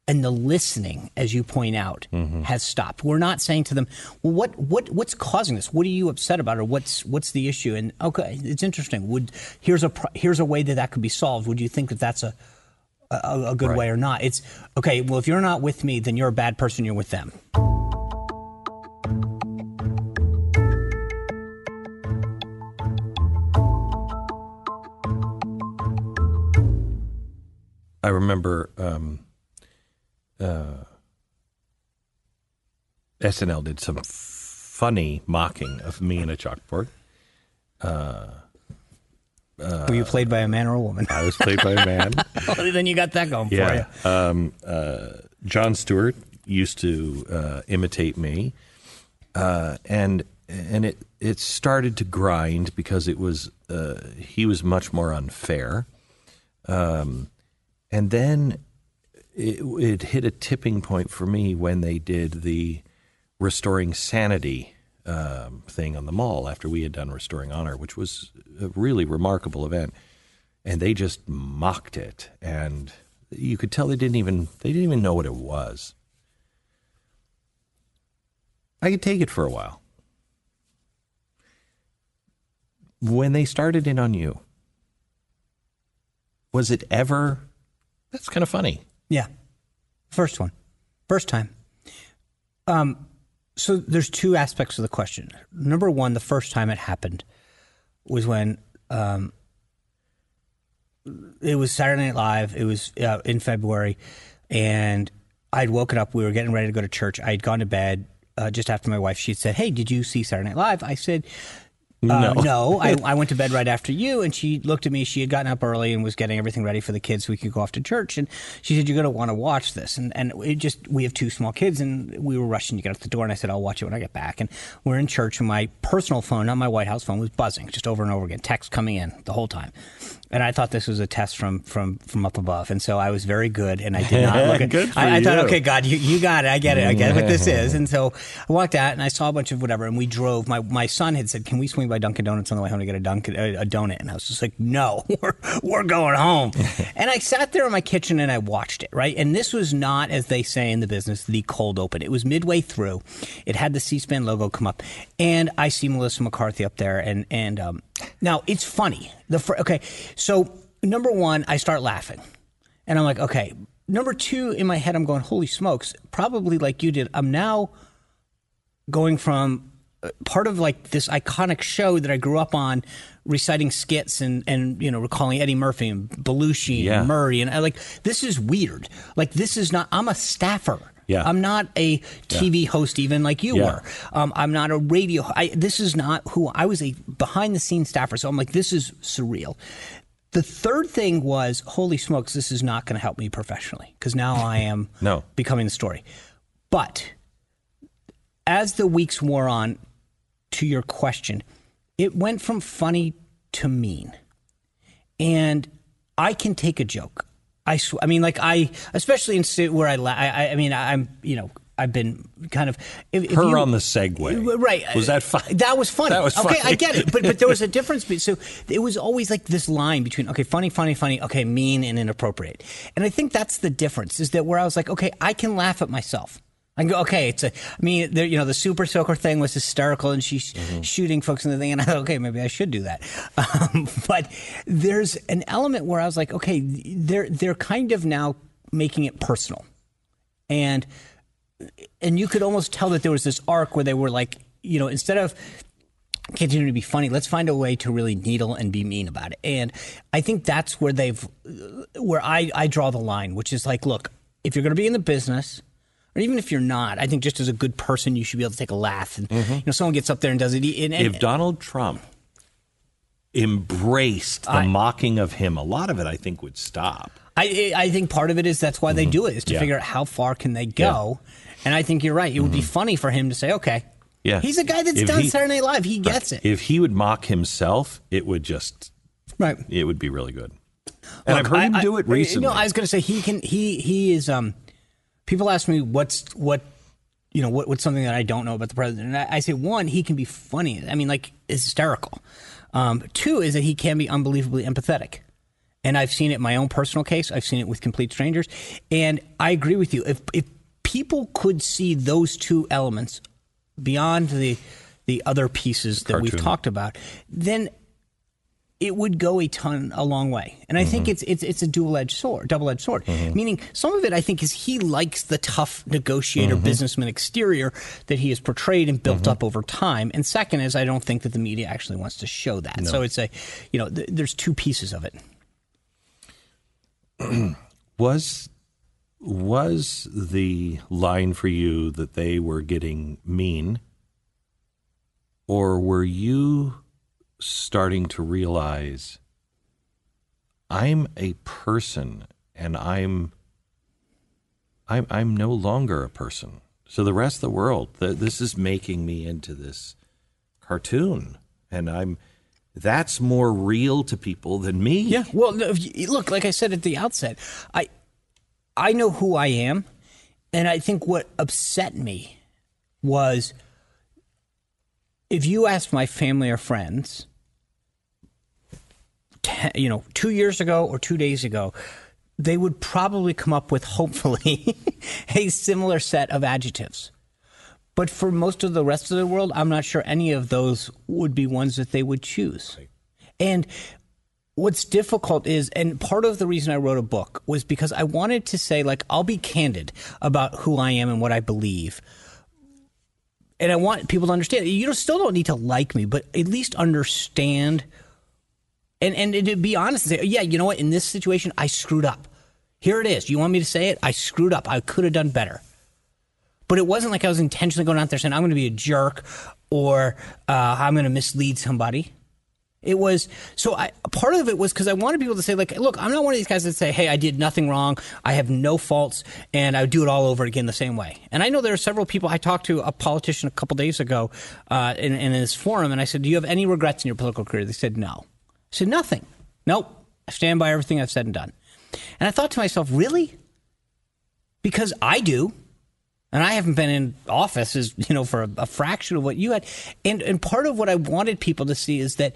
[SPEAKER 3] and the listening, as you point out, mm-hmm. has stopped. We're not saying to them, "Well, what what what's causing this? What are you upset about, or what's what's the issue?" And okay, it's interesting. Would here's a here's a way that that could be solved. Would you think that that's a a, a good way or not? It's okay. Well, if you're not with me, then you're a bad person. You're with them.
[SPEAKER 2] I remember um, uh, SNL did some f- funny mocking of me in a chalkboard.
[SPEAKER 3] Were you played by a man or a woman?
[SPEAKER 2] I was played by a man.
[SPEAKER 3] well, then you got that going for you.
[SPEAKER 2] Um, uh, Jon Stewart used to uh, imitate me, uh, and and it it started to grind because it was uh, he was much more unfair, um, and then it, it hit a tipping point for me when they did the restoring sanity um, thing on the mall after we had done restoring honor, which was a really remarkable event and they just mocked it and you could tell they didn't even they didn't even know what it was i could take it for a while when they started in on you was it ever that's kind of funny
[SPEAKER 3] Yeah. First one. First time. Um, so there's two aspects of the question. Number one, the first time it happened was when um, it was Saturday Night Live. It was uh, in February, and I'd woken up. We were getting ready to go to church. I had gone to bed uh, just after my wife. She said, "Hey, did you see Saturday Night Live?" I said, uh, no. I, I went to bed right after you, and she looked at me. She had gotten up early and was getting everything ready for the kids so we could go off to church. And she said, "You're going to want to watch this." And and it just we have two small kids, and we were rushing to get out the door. And I said, "I'll watch it when I get back." And we're in church, and my personal phone, not my White House phone, was buzzing just over and over again, text coming in the whole time. And I thought this was a test from from from up above, and so I was very good, and I did not look at.
[SPEAKER 2] Good for
[SPEAKER 3] I, I thought,
[SPEAKER 2] you.
[SPEAKER 3] okay, God, you, you got it. I get it. I get what this is. And so I walked out and I saw a bunch of whatever, and we drove. My my son had said, "Can we swing by Dunkin' Donuts on the way home to get a Dunkin' a, a donut?" And I was just like, "No, we're we're going home." and I sat there in my kitchen and I watched it. Right, and this was not, as they say in the business, the cold open. It was midway through. It had the C-SPAN logo come up, and I see Melissa McCarthy up there, and and um, now it's funny. The fir- okay, so number one, I start laughing. And I'm like, okay. Number two, in my head, I'm going, holy smokes. Probably like you did. I'm now going from uh, part of like this iconic show that I grew up on, reciting skits and and you know recalling Eddie Murphy and Belushi
[SPEAKER 2] Yeah.
[SPEAKER 3] and Murray and I like this is weird. Like this is not. I'm a staffer.
[SPEAKER 2] Yeah.
[SPEAKER 3] I'm not a TV host even like you
[SPEAKER 2] Yeah.
[SPEAKER 3] were. Um, I'm not a radio. I, this is not who I was a behind the scenes staffer. So I'm like, this is surreal. The third thing was, holy smokes, this is not going to help me professionally because now I am
[SPEAKER 2] No.
[SPEAKER 3] becoming the story. But as the weeks wore on, to your question, it went from funny to mean. And I can take a joke. I sw- I mean, like I, especially in where I, la- I, I mean, I'm, you know, I've been kind of if, if
[SPEAKER 2] Her
[SPEAKER 3] you-
[SPEAKER 2] on the Segway.
[SPEAKER 3] Uh, right.
[SPEAKER 2] Was that uh, fun?
[SPEAKER 3] That was funny.
[SPEAKER 2] That was
[SPEAKER 3] Okay, I get it. But but there was a difference. So it was always like this line between okay, funny, funny, funny, okay, mean and inappropriate. And I think that's the difference is that where I was like, okay, I can laugh at myself. I go, okay, it's a, I mean, there, you know, the super soaker thing was hysterical and she's
[SPEAKER 2] Mm-hmm.
[SPEAKER 3] shooting folks in the thing. And I thought, okay, maybe I should do that. Um, but there's an element where I was like, okay, they're, they're kind of now making it personal. And, and you could almost tell that there was this arc where they were like, you know, instead of continuing to be funny, let's find a way to really needle and be mean about it. And I think that's where they've, where I, I draw the line, which is like, look, if you're going to be in the business, or even if you're not, I think just as a good person, you should be able to take a laugh. And you know, someone gets up there and does it. And, and,
[SPEAKER 2] if Donald Trump embraced the
[SPEAKER 3] I-
[SPEAKER 2] mocking of him, a lot of it I think would stop.
[SPEAKER 3] I I think part of it is that's why they do it is to
[SPEAKER 2] Mm-hmm. Yeah.
[SPEAKER 3] figure out how far can they go. And I think you're right. It would be funny for him to say, okay,
[SPEAKER 2] Mm-hmm. Yeah.
[SPEAKER 3] he's a guy that's
[SPEAKER 2] If
[SPEAKER 3] done
[SPEAKER 2] he-
[SPEAKER 3] Saturday Night Live. He gets it.
[SPEAKER 2] If he would mock himself, it would just
[SPEAKER 3] right.
[SPEAKER 2] it would be really good. And
[SPEAKER 3] Look,
[SPEAKER 2] I've heard him do it
[SPEAKER 3] I-
[SPEAKER 2] recently.
[SPEAKER 3] No, I was going to say he can. He he is. Um, people ask me what's what, you know, what, what's something that I don't know about the president. And I, I say one, he can be funny. I mean, like hysterical. Um, two is that he can be unbelievably empathetic. And I've seen it in my own personal case. I've seen it with complete strangers. And I agree with you. If if people could see those two elements beyond the the other pieces that we've talked about, then it would go a ton a long way. And I
[SPEAKER 2] Mm-hmm.
[SPEAKER 3] think it's it's it's a dual edged sword, double edged sword. Meaning some of it I think is he likes the tough negotiator
[SPEAKER 2] Mm-hmm.
[SPEAKER 3] businessman exterior that he has portrayed and built up over time. And second is I don't think that the media actually wants to show that. So it's a you know th- there's two pieces of it.
[SPEAKER 2] was was the line for you that they were getting mean or were you starting to realize I'm a person and I'm I'm I'm no longer a person. So the rest of the world, th- this is making me into this cartoon and I'm that's more real to people than me.
[SPEAKER 3] Yeah. Well, look, like I said at the outset, I I know who I am, and I think what upset me was if you ask my family or friends, te- you know, two years ago or two days ago, they would probably come up with hopefully a similar set of adjectives. But for most of the rest of the world, I'm not sure any of those would be ones that they would choose. And what's difficult is, and part of the reason I wrote a book was because I wanted to say, like, I'll be candid about who I am and what I believe. And I want people to understand. You still don't need to like me, but at least understand and and to be honest and say, yeah, you know what? In this situation, I screwed up. Here it is. You want me to say it? I screwed up. I could have done better. But it wasn't like I was intentionally going out there saying I'm going to be a jerk or uh, I'm going to mislead somebody. It was so. I part of it was because I wanted people to say, like, look, I'm not one of these guys that say, hey, I did nothing wrong, I have no faults, and I would do it all over again the same way. And I know there are several people. I talked to a politician a couple days ago uh, in, in this forum, and I said, do you have any regrets in your political career? They said no. Said nothing. Nope. I stand by everything I've said and done. And I thought to myself, really? Because I do and I haven't been in office as you know for a, a fraction of what you had. And and part of what I wanted people to see is that.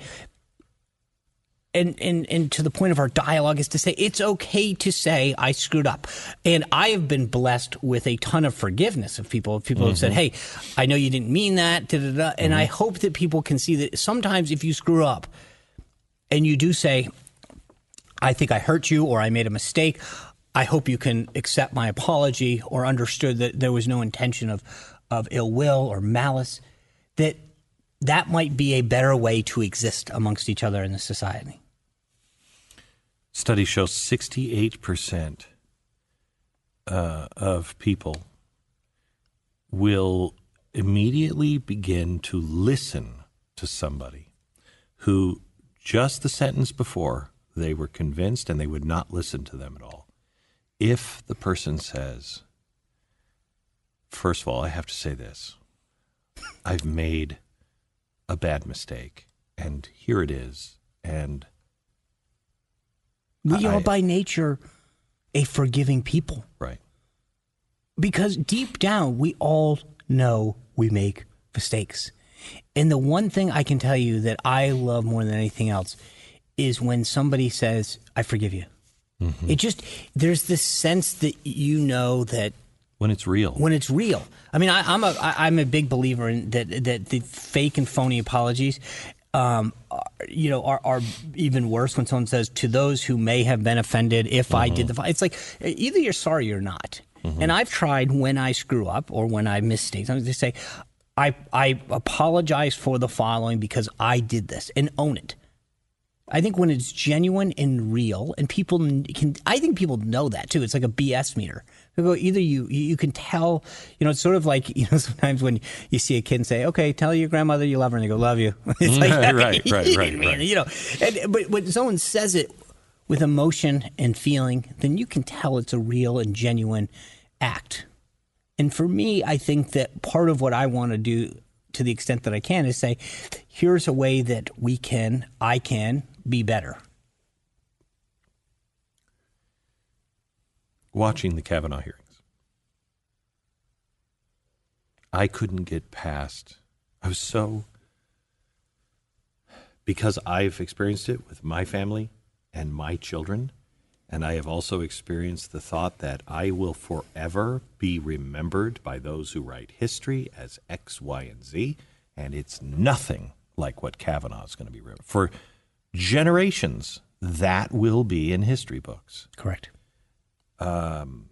[SPEAKER 3] And, and and to the point of our dialogue is to say it's okay to say I screwed up, and I have been blessed with a ton of forgiveness of people. People have said, mm-hmm. "Hey, I know you didn't mean that," da, da, da. and mm-hmm. I hope that people can see that sometimes if you screw up, and you do say, I think I hurt you or I made a mistake. I hope you can accept my apology or understood that there was no intention of, of ill will or malice. That that might be a better way to exist amongst each other in the society.
[SPEAKER 2] Studies show 68% uh, of people will immediately begin to listen to somebody who just the sentence before they were convinced and they would not listen to them at all. If the person says, first of all, I have to say this I've made a bad mistake, and here it is. And
[SPEAKER 3] We
[SPEAKER 2] I-
[SPEAKER 3] are by nature a forgiving people
[SPEAKER 2] Right.
[SPEAKER 3] because deep down we all know we make mistakes. And the one thing I can tell you that I love more than anything else is when somebody says, I forgive you. Mm-hmm. It just, there's this sense that you know that
[SPEAKER 2] When it's real.
[SPEAKER 3] when it's real. I mean, I, I'm a I, I'm a big believer in that that the fake and phony apologies, um, are, you know, are, are even worse when someone says to those who may have been offended if I did mm-hmm. the. It's like either you're sorry or not. Mm-hmm. And I've tried when I screw up or when I mistake, I'm just say, I I apologize for the following because I did this and own it. I think when it's genuine and real, and people can, I think people know that too. It's like a BS meter. They go either you you can tell, you know, it's sort of like you know sometimes when you see a kid and say, "Okay, tell your grandmother you love her," and they go, "Love you." It's mm-hmm. like
[SPEAKER 2] Right, right, right, right, right.
[SPEAKER 3] You know, and, but when someone says it with emotion and feeling, then you can tell it's a real and genuine act. And for me, I think that part of what I want to do to the extent that I can is say, here's a way that we can, I can be better.
[SPEAKER 2] watching the Kavanaugh hearings, I couldn't get past. I was so because I've experienced it with my family and my children, and I have also experienced the thought that I will forever be remembered by those who write history as X, Y, and Z, and it's nothing like what Kavanaugh is going to be remembered for generations. That will be in history books.
[SPEAKER 3] Correct.
[SPEAKER 2] Um,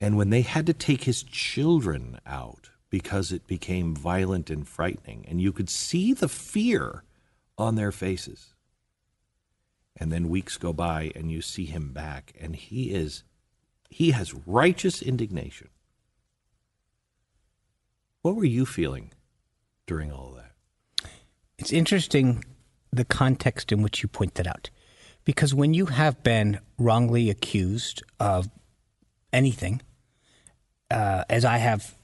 [SPEAKER 2] And when they had to take his children out because it became violent and frightening, and you could see the fear on their faces. And then weeks go by and you see him back, and he is he has righteous indignation. What were you feeling during all that?
[SPEAKER 3] It's interesting the context in which you point that out. Because when you have been wrongly accused of anything, uh, as I have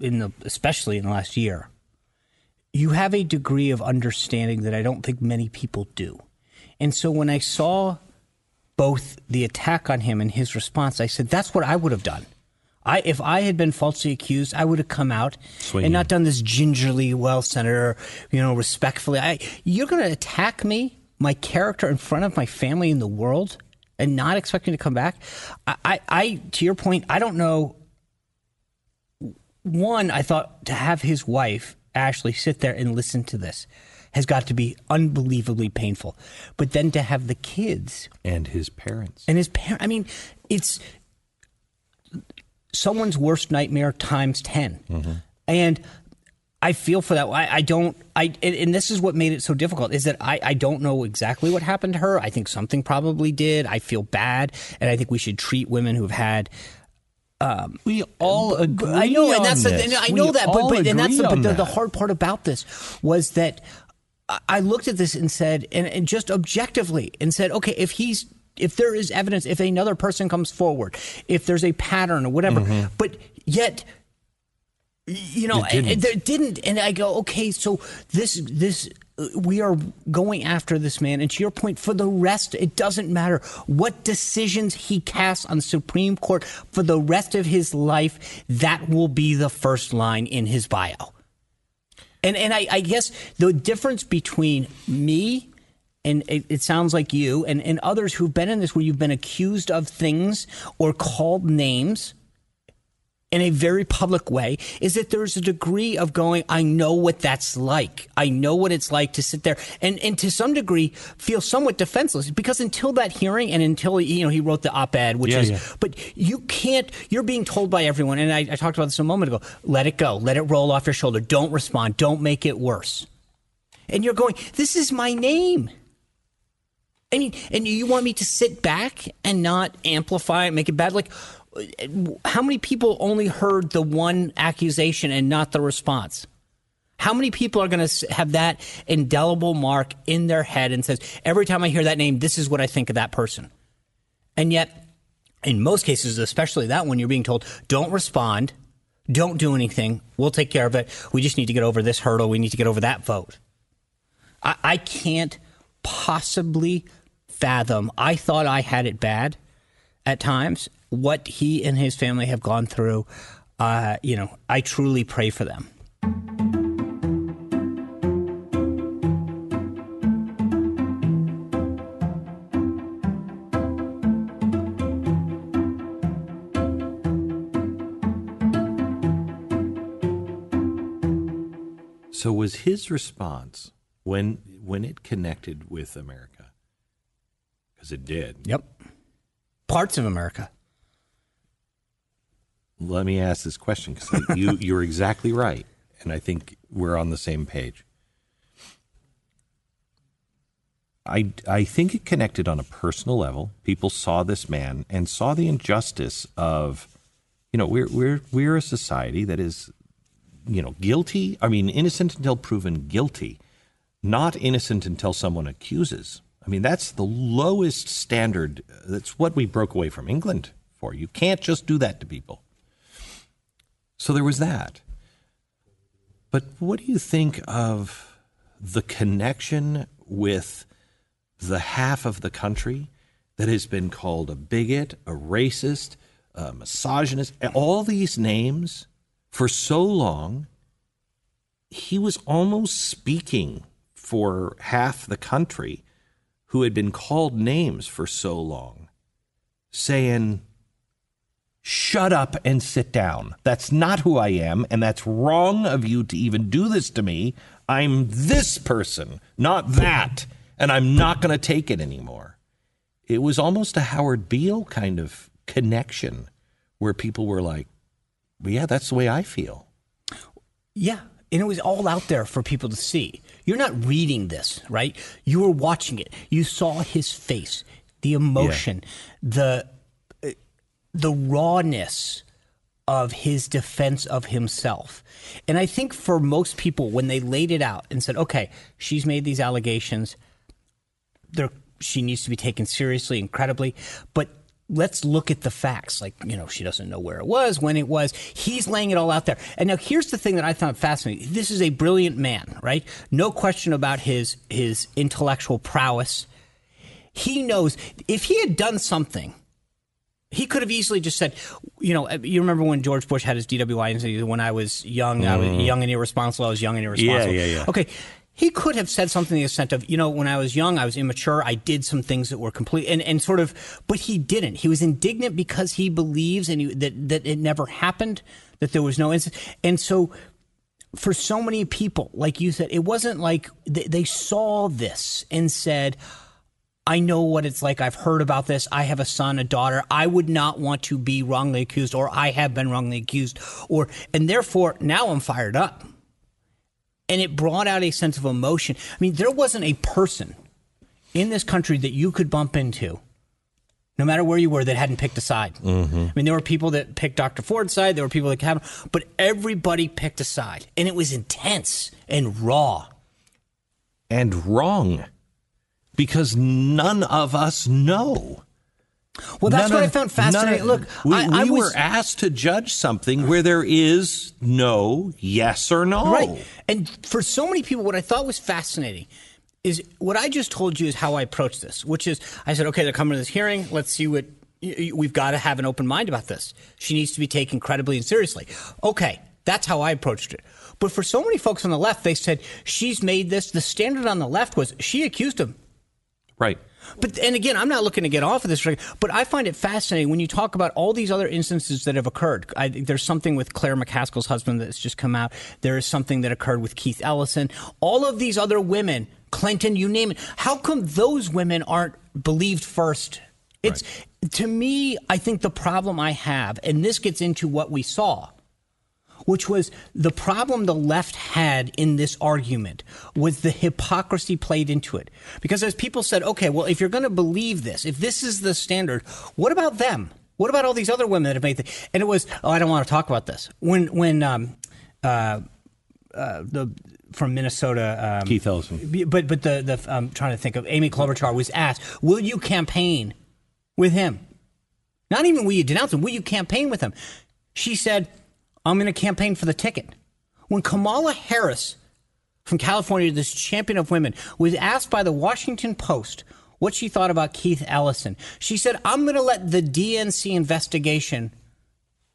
[SPEAKER 3] in the especially in the last year, you have a degree of understanding that I don't think many people do. And so when I saw both the attack on him and his response, I said, that's what I would have done. I, if I had been falsely accused, I would have come out
[SPEAKER 2] Swinging.
[SPEAKER 3] and not done this gingerly, well, Senator, you know, respectfully. I, you're going to attack me, my character, in front of my family in the world, and not expect me to come back. I, I, I to your point, I don't know one, I thought to have his wife, Ashley, sit there and listen to this has got to be unbelievably painful. But then to have the kids
[SPEAKER 2] And his parents.
[SPEAKER 3] and his parents, I mean, it's someone's worst nightmare times 10. Mm-hmm. And I feel for that. I, I don't, I, and, and this is what made it so difficult is that I, I don't know exactly what happened to her. I think something probably did. I feel bad. And I think we should treat women who've had um,
[SPEAKER 2] we all agree.
[SPEAKER 3] I know, and that's
[SPEAKER 2] on
[SPEAKER 3] the,
[SPEAKER 2] this.
[SPEAKER 3] I know
[SPEAKER 2] We
[SPEAKER 3] that, but, but and that's the, but the, the hard part about this was that I- looked at this and said, and, and just objectively, and said, okay, if he's if there is evidence, if another person comes forward, if there's a pattern or whatever, mm-hmm. but yet. You know,
[SPEAKER 2] It didn't.
[SPEAKER 3] and there didn't, and I go, okay, so this, this, we are going after this man, and to your point, for the rest, it doesn't matter what decisions he casts on the Supreme Court for the rest of his life. That will be the first line in his bio. And and I, I guess the difference between me and it, it sounds like you and, and others who've been in this where you've been accused of things or called names in a very public way is that there's a degree of going, I know what that's like. I know what it's like to sit there and, and to some degree feel somewhat defenseless because until that hearing and until, you know, he wrote the op-ed, which
[SPEAKER 2] Yeah,
[SPEAKER 3] is,
[SPEAKER 2] yeah.
[SPEAKER 3] but you can't, you're being told by everyone. And I, I talked about this a moment ago. Let it go. Let it roll off your shoulder. Don't respond. Don't make it worse. And you're going, this is my name. I mean, and you want me to sit back and not amplify it, make it bad? Like, how many people only heard the one accusation and not the response? How many people are going to have that indelible mark in their head and says, every time I hear that name, this is what I think of that person? And yet, in most cases, especially that one, you're being told, don't respond, don't do anything, we'll take care of it. We just need to get over this hurdle, we need to get over that vote. I, I can't possibly fathom. I thought I had it bad. at times. What he and his family have gone through, uh, you know, I truly pray for them.
[SPEAKER 2] So was his response when when it connected with America? Because it did.
[SPEAKER 3] Yep. Parts of America.
[SPEAKER 2] Let me ask this question because you you're exactly right, and I think we're on the same page. I, I think it connected on a personal level. People saw this man and saw the injustice of, you know, we're we're we're a society that is you know, guilty. I mean, innocent until proven guilty, not innocent until someone accuses. I mean, that's the lowest standard. That's what we broke away from England for. You can't just do that to people. So there was that. But what do you think of the connection with the half of the country that has been called a bigot, a racist, a misogynist, all these names for so long, he was almost speaking for half the country who had been called names for so long, saying, Shut up and sit down. That's not who I am, and that's wrong of you to even do this to me. I'm this person, not that, and I'm not going to take it anymore. It was almost a Howard Beale kind of connection where people were like, but yeah, that's the way I feel.
[SPEAKER 3] Yeah. And it was all out there for people to see. You're not reading this, right? You were watching it. You saw his face, the emotion, yeah. the the rawness of his defense of himself. And I think for most people when they laid it out and said, "Okay, she's made these allegations. There she needs to be taken seriously, incredibly, but let's look at the facts. Like, you know, she doesn't know where it was, when it was. He's laying it all out there. And now here's the thing that I found fascinating. This is a brilliant man, right? No question about his his intellectual prowess. He knows if he had done something, he could have easily just said, you know, you remember when George Bush had his DWI and said, when I was young, mm. I was mm-hmm. young and irresponsible, I was young and irresponsible.
[SPEAKER 2] Yeah, yeah, yeah.
[SPEAKER 3] Okay. He could have said something to the extent of, you know, when I was young, I was immature. I did some things that were complete and, and sort of, but he didn't. He was indignant because he believes and he, that, that it never happened, that there was no incident. And so for so many people, like you said, it wasn't like they, they saw this and said, I know what it's like. I've heard about this. I have a son, a daughter. I would not want to be wrongly accused, or I have been wrongly accused, or, and therefore now I'm fired up and it brought out a sense of emotion. I mean, there wasn't a person in this country that you could bump into, no matter where you were, that hadn't picked a side. Mm-hmm. I mean, there were people that picked Dr. Ford's side, there were people that haven't, but everybody picked a side, and it was intense and raw
[SPEAKER 2] and wrong because none of us know.
[SPEAKER 3] Well, that's none what of, I found fascinating. Of, Look,
[SPEAKER 2] we,
[SPEAKER 3] I,
[SPEAKER 2] I
[SPEAKER 3] we
[SPEAKER 2] was, were asked to judge something where there is no yes or no.
[SPEAKER 3] Right. And for so many people, what I thought was fascinating is what I just told you is how I approached this, which is I said, okay, they're coming to this hearing. Let's see what we've got to have an open mind about this. She needs to be taken credibly and seriously. Okay, that's how I approached it. But for so many folks on the left, they said she's made this. The standard on the left was she accused him.
[SPEAKER 2] Right.
[SPEAKER 3] But and again, I'm not looking to get off of this, but I find it fascinating when you talk about all these other instances that have occurred. I, think there's something with Claire McCaskill's husband that's just come out. There is something that occurred with Keith Ellison. All of these other women, Clinton, you name it. How come those women aren't believed first? It's right. to me, I think the problem I have, and this gets into what we saw which was the problem the left had in this argument was the hypocrisy played into it. Because as people said, okay, well, if you're going to believe this, if this is the standard, what about them? What about all these other women that have made the? And it was, oh, I don't want to talk about this. When when um, uh, uh, the from Minnesota,
[SPEAKER 2] um, Keith Ellison,
[SPEAKER 3] but but the the I'm trying to think of Amy Klobuchar was asked, will you campaign with him? Not even will you denounce him, will you campaign with him? She said, I'm going to campaign for the ticket. When Kamala Harris from California, this champion of women, was asked by the Washington Post, what she thought about Keith Ellison. She said, "I'm going to let the DNC investigation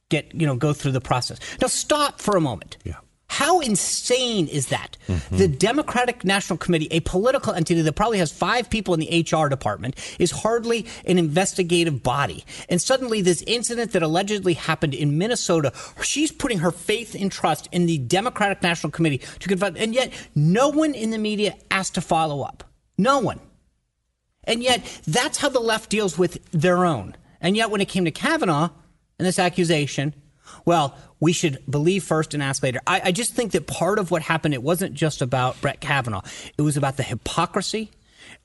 [SPEAKER 3] get you know go through the process." Now stop for a moment.
[SPEAKER 2] Yeah.
[SPEAKER 3] How insane is that? Mm-hmm. The Democratic National Committee, a political entity that probably has five people in the HR department, is hardly an investigative body. And suddenly, this incident that allegedly happened in Minnesota, she's putting her faith and trust in the Democratic National Committee to confront, and yet no one in the media asked to follow up. No one. And yet, that's how the left deals with their own. And yet, when it came to Kavanaugh and this accusation, well, we should believe first and ask later. I, I just think that part of what happened, it wasn't just about Brett Kavanaugh. It was about the hypocrisy,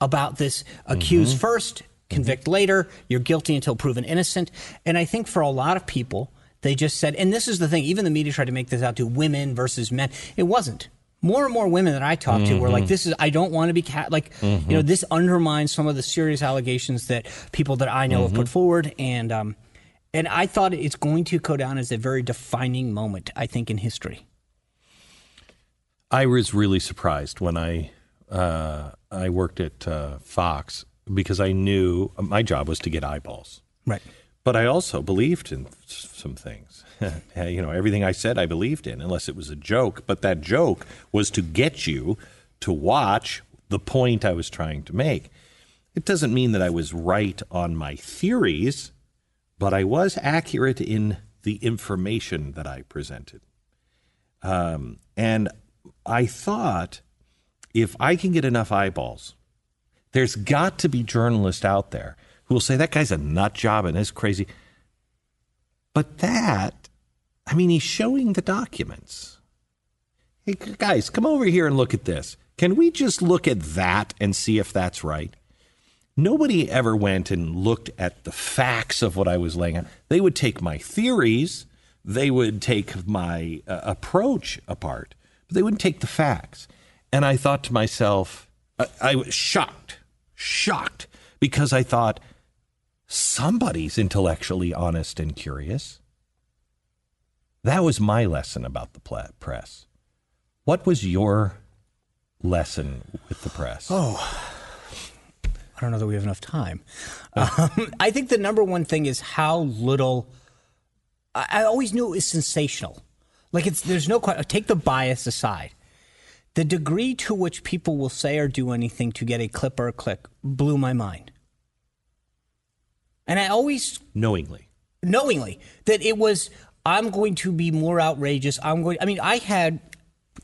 [SPEAKER 3] about this accuse mm-hmm. first, convict mm-hmm. later, you're guilty until proven innocent. And I think for a lot of people, they just said, and this is the thing, even the media tried to make this out to women versus men. It wasn't. More and more women that I talk mm-hmm. to were like, mm-hmm. "This is I don't want to be cat like mm-hmm. you know this undermines some of the serious allegations that people that I know have put mm-hmm. forward." And um, and I thought it's going to go down as a very defining moment, I think, in history.
[SPEAKER 2] I was really surprised when I uh, I worked at uh, Fox because I knew my job was to get eyeballs.
[SPEAKER 3] Right.
[SPEAKER 2] But I also believed in some things. you know, everything I said I believed in, unless it was a joke. But that joke was to get you to watch the point I was trying to make. It doesn't mean that I was right on my theories but I was accurate in the information that I presented. Um, and I thought if I can get enough eyeballs, there's got to be journalists out there who will say that guy's a nut job and is crazy. But that, I mean, he's showing the documents. Hey, guys, come over here and look at this. Can we just look at that and see if that's right? Nobody ever went and looked at the facts of what I was laying out. They would take my theories, they would take my uh, approach apart, but they wouldn't take the facts. And I thought to myself, I, I was shocked, shocked, because I thought somebody's intellectually honest and curious. That was my lesson about the press. What was your lesson with the press?
[SPEAKER 3] Oh, I don't know that we have enough time. Um, I think the number one thing is how little. I, I always knew it was sensational. Like it's there's no question. take the bias aside. The degree to which people will say or do anything to get a clip or a click blew my mind. And I always
[SPEAKER 2] knowingly,
[SPEAKER 3] knowingly that it was I'm going to be more outrageous. I'm going. I mean, I had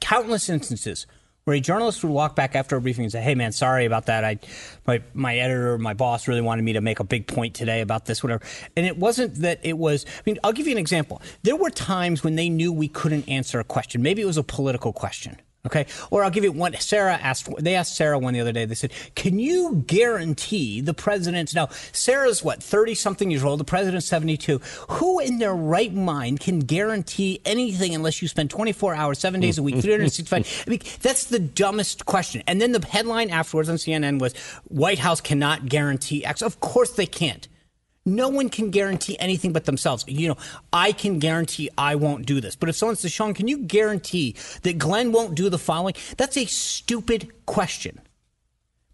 [SPEAKER 3] countless instances where a journalist would walk back after a briefing and say, "Hey, man, sorry about that. I, my my editor, my boss really wanted me to make a big point today about this, whatever." And it wasn't that it was. I mean, I'll give you an example. There were times when they knew we couldn't answer a question. Maybe it was a political question. Okay. Or I'll give you one. Sarah asked, they asked Sarah one the other day, they said, can you guarantee the president's, now, Sarah's what, 30 something years old, the president's 72. Who in their right mind can guarantee anything unless you spend 24 hours, seven days a week, 365? I mean, that's the dumbest question. And then the headline afterwards on CNN was, White House cannot guarantee X. Of course they can't. No one can guarantee anything but themselves. You know, I can guarantee I won't do this. But if someone says, Sean, can you guarantee that Glenn won't do the following? That's a stupid question.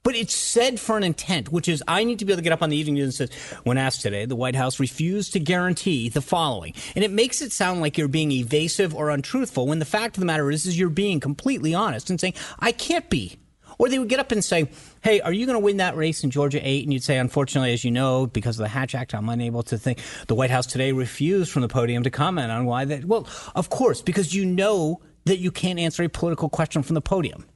[SPEAKER 3] But it's said for an intent, which is I need to be able to get up on the evening news and say, when asked today, the White House refused to guarantee the following. And it makes it sound like you're being evasive or untruthful when the fact of the matter is, is you're being completely honest and saying, I can't be or they would get up and say, Hey, are you going to win that race in Georgia 8? And you'd say, Unfortunately, as you know, because of the Hatch Act, I'm unable to think. The White House today refused from the podium to comment on why that. Well, of course, because you know that you can't answer a political question from the podium.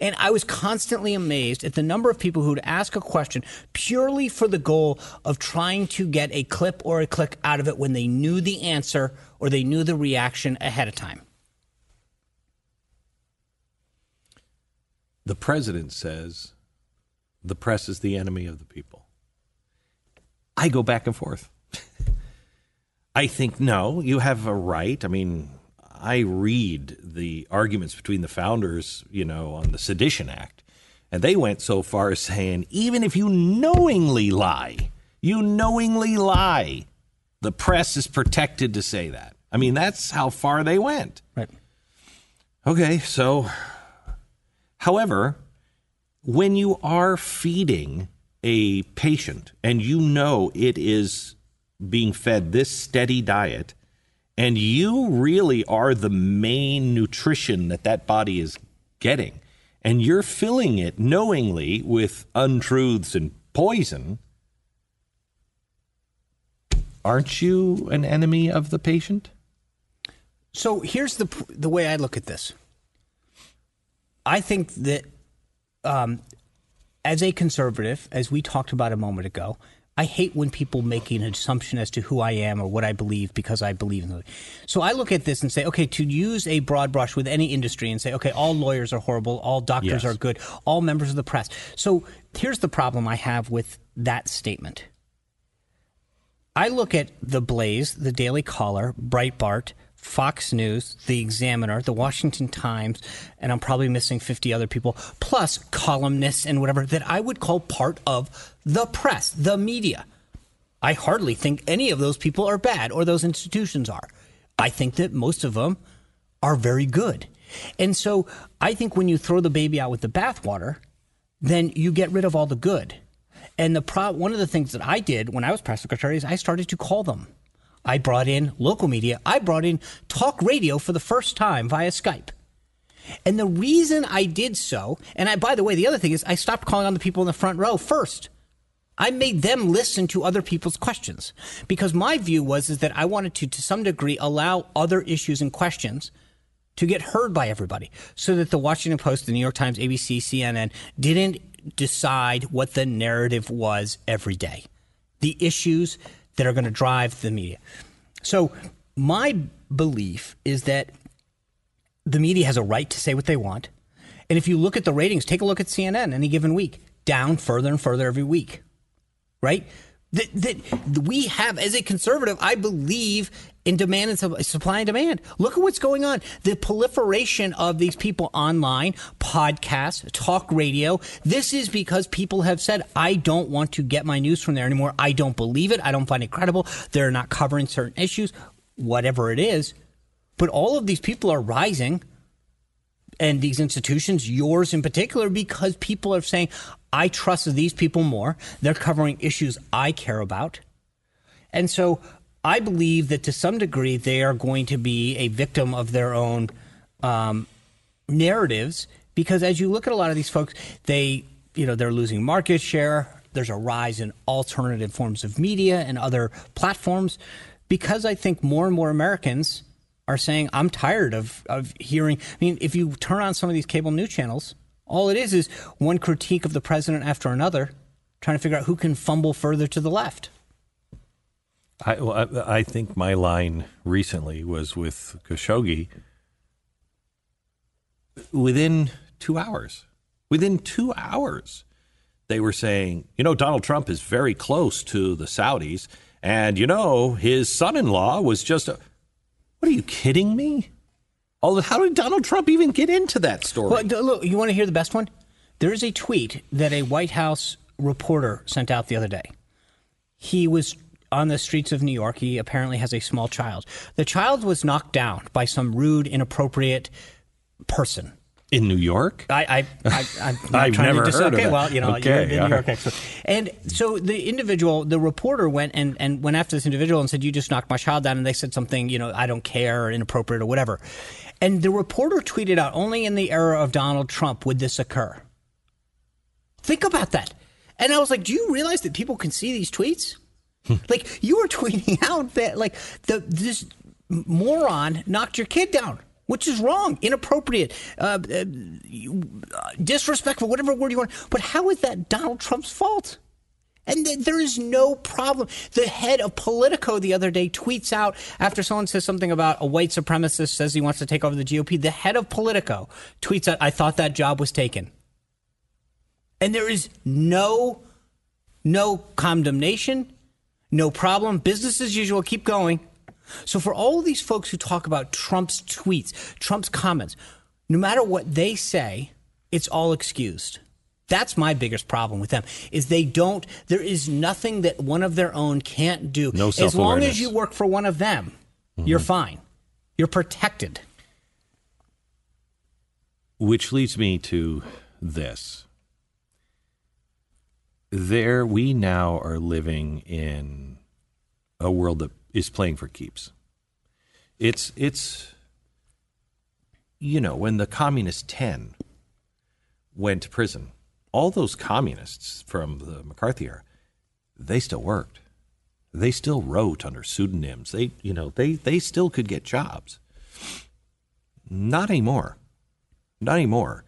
[SPEAKER 3] And I was constantly amazed at the number of people who would ask a question purely for the goal of trying to get a clip or a click out of it when they knew the answer or they knew the reaction ahead of time.
[SPEAKER 2] The president says the press is the enemy of the people. I go back and forth. I think, no, you have a right. I mean, I read the arguments between the founders, you know, on the Sedition Act, and they went so far as saying, even if you knowingly lie, you knowingly lie, the press is protected to say that. I mean, that's how far they went.
[SPEAKER 3] Right.
[SPEAKER 2] Okay, so However,
[SPEAKER 5] when you are feeding a patient and you know it is being fed this steady diet, and you really are the main nutrition that that body is getting, and you're filling it knowingly with untruths and poison, aren't you an enemy of the patient?
[SPEAKER 3] So here's the the way I look at this. I think that um, as a conservative, as we talked about a moment ago, I hate when people make an assumption as to who I am or what I believe because I believe in it. So I look at this and say, okay, to use a broad brush with any industry and say, okay, all lawyers are horrible, all doctors
[SPEAKER 5] Yes.
[SPEAKER 3] are good, all members of the press. So here's the problem I have with that statement. I look at the Blaze, the Daily Caller, Breitbart, Fox News, the Examiner, the Washington Times, and I'm probably missing 50 other people, plus columnists and whatever that I would call part of the press, the media. I hardly think any of those people are bad or those institutions are. I think that most of them are very good. And so I think when you throw the baby out with the bathwater, then you get rid of all the good. And the pro- one of the things that I did when I was press secretary is I started to call them. I brought in local media. I brought in talk radio for the first time via Skype. And the reason I did so, and I, by the way, the other thing is I stopped calling on the people in the front row first. I made them listen to other people's questions because my view was is that I wanted to, to some degree, allow other issues and questions to get heard by everybody so that the Washington Post, the New York Times, ABC, CNN didn't decide what the narrative was every day. The issues that are going to drive the media. So my belief is that the media has a right to say what they want. And if you look at the ratings, take a look at CNN any given week, down further and further every week, right? That, that we have, as a conservative, I believe in demand and sup- supply and demand. Look at what's going on. The proliferation of these people online, podcasts, talk radio. This is because people have said, I don't want to get my news from there anymore. I don't believe it. I don't find it credible. They're not covering certain issues, whatever it is. But all of these people are rising and these institutions, yours in particular, because people are saying, I trust these people more. They're covering issues I care about. And so I believe that to some degree they are going to be a victim of their own um, narratives because as you look at a lot of these folks, they, you know, they're losing market share. There's a rise in alternative forms of media and other platforms because I think more and more Americans are saying, I'm tired of, of hearing. I mean, if you turn on some of these cable news channels, all it is is one critique of the president after another, trying to figure out who can fumble further to the left.
[SPEAKER 2] I, well, I, I think my line recently was with Khashoggi.
[SPEAKER 5] Within two hours, within two hours, they were saying, you know, Donald Trump is very close to the Saudis, and you know, his son-in-law was just a. What are you kidding me? How did Donald Trump even get into that story?
[SPEAKER 3] Well, look, you want to hear the best one? There is a tweet that a White House reporter sent out the other day. He was on the streets of New York. He apparently has a small child. The child was knocked down by some rude, inappropriate person.
[SPEAKER 5] In New York?
[SPEAKER 3] I, I, I
[SPEAKER 2] I've
[SPEAKER 3] trying
[SPEAKER 2] never
[SPEAKER 3] to dis-
[SPEAKER 2] heard of
[SPEAKER 3] okay,
[SPEAKER 2] that.
[SPEAKER 3] well, you know,
[SPEAKER 2] Okay,
[SPEAKER 3] you're the New York
[SPEAKER 2] right.
[SPEAKER 3] expert. And so the individual, the reporter went and, and went after this individual and said, you just knocked my child down. And they said something, you know, I don't care or inappropriate or whatever. And the reporter tweeted out, only in the era of Donald Trump would this occur. Think about that. And I was like, do you realize that people can see these tweets? Hmm. like you were tweeting out that like the this moron knocked your kid down, which is wrong, inappropriate, uh, uh, uh, disrespectful, whatever word you want. But how is that Donald Trump's fault? And th- there is no problem. The head of Politico the other day tweets out after someone says something about a white supremacist says he wants to take over the GOP. The head of Politico tweets out, "I thought that job was taken." And there is no no condemnation, no problem. Business as usual. Keep going. So for all these folks who talk about Trump's tweets, Trump's comments, no matter what they say, it's all excused. That's my biggest problem with them is they don't there is nothing that one of their own can't do.
[SPEAKER 5] No
[SPEAKER 3] as long as you work for one of them, you're mm-hmm. fine. You're protected.
[SPEAKER 5] Which leads me to this.
[SPEAKER 2] there we now are living in a world that is playing for keeps. It's it's you know when the communist ten went to prison, all those communists from the McCarthy era, they still worked. They still wrote under pseudonyms. They you know they they still could get jobs. Not anymore. Not anymore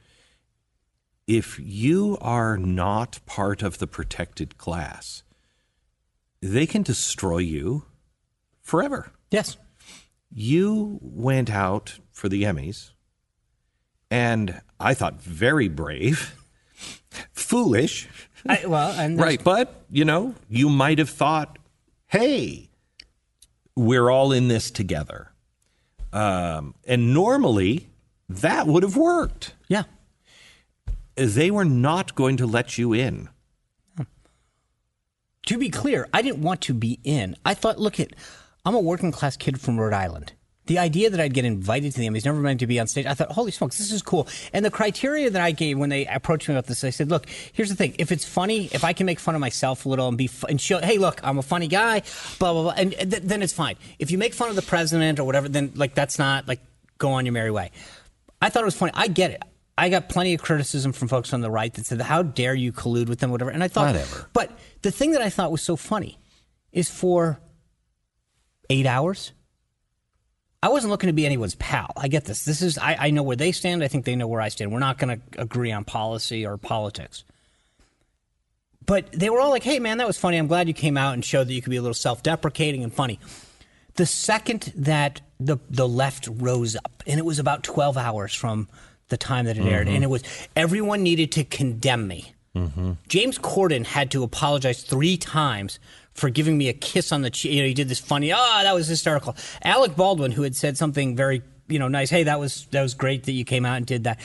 [SPEAKER 2] if you are not part of the protected class, they can destroy you forever.
[SPEAKER 3] Yes.
[SPEAKER 2] You went out for the Emmys, and I thought very brave, foolish.
[SPEAKER 3] I, well, and
[SPEAKER 2] right, but you know, you might have thought, "Hey, we're all in this together," um, and normally that would have worked.
[SPEAKER 3] Yeah
[SPEAKER 2] they were not going to let you in.
[SPEAKER 3] To be clear, I didn't want to be in. I thought, look at, I'm a working class kid from Rhode Island. The idea that I'd get invited to the Emmys, never meant to be on stage, I thought, holy smokes, this is cool. And the criteria that I gave when they approached me about this, I said, look, here's the thing. If it's funny, if I can make fun of myself a little and be and show, hey, look, I'm a funny guy, blah blah blah, and th- then it's fine. If you make fun of the president or whatever, then like that's not like go on your merry way. I thought it was funny. I get it. I got plenty of criticism from folks on the right that said, "How dare you collude with them?" Whatever. And I thought,
[SPEAKER 2] whatever.
[SPEAKER 3] But the thing that I thought was so funny is for eight hours. I wasn't looking to be anyone's pal. I get this. This is I, I know where they stand. I think they know where I stand. We're not going to agree on policy or politics. But they were all like, "Hey, man, that was funny. I'm glad you came out and showed that you could be a little self-deprecating and funny." The second that the the left rose up, and it was about 12 hours from the time that it aired,
[SPEAKER 2] Mm-hmm.
[SPEAKER 3] and it was everyone needed to condemn me.
[SPEAKER 2] Mm-hmm.
[SPEAKER 3] James Corden had to apologize three times for giving me a kiss on the cheek. You know, he did this funny, ah, that was hysterical. Alec Baldwin, who had said something very, you know, nice, hey, that was that was great that you came out and did that.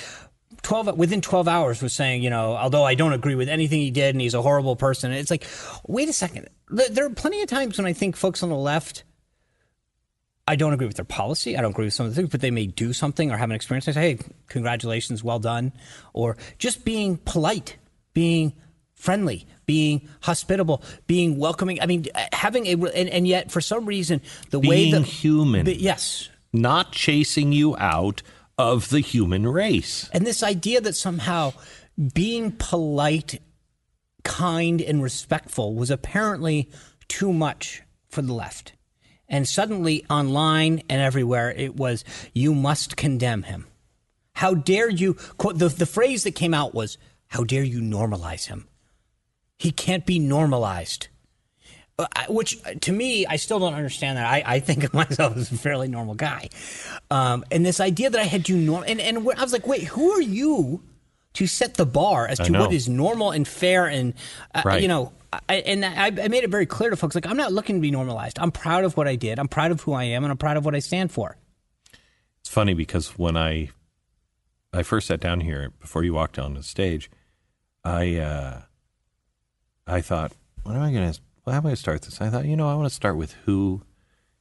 [SPEAKER 3] 12 within 12 hours was saying, you know, although I don't agree with anything he did and he's a horrible person. It's like, wait a second. There are plenty of times when I think folks on the left I don't agree with their policy. I don't agree with some of the things, but they may do something or have an experience. I say, hey, congratulations, well done. Or just being polite, being friendly, being hospitable, being welcoming. I mean, having a, and, and yet for some reason, the way
[SPEAKER 2] Being
[SPEAKER 3] that.
[SPEAKER 2] human.
[SPEAKER 3] But yes.
[SPEAKER 2] Not chasing you out of the human race.
[SPEAKER 3] And this idea that somehow being polite, kind, and respectful was apparently too much for the left. And suddenly, online and everywhere, it was, you must condemn him. How dare you? Quote, the, the phrase that came out was, how dare you normalize him? He can't be normalized. Uh, which uh, to me, I still don't understand that. I, I think of myself as a fairly normal guy. Um, and this idea that I had to norm, and, and I was like, wait, who are you to set the bar as to what is normal and fair? And, uh,
[SPEAKER 2] Right.
[SPEAKER 3] you know, I, and I, I made it very clear to folks like, I'm not looking to be normalized. I'm proud of what I did. I'm proud of who I am, and I'm proud of what I stand for.
[SPEAKER 2] It's funny because when I I first sat down here before you walked on the stage, I uh, I thought, what am I going to? Well, how am I going to start this? I thought, you know, I want to start with who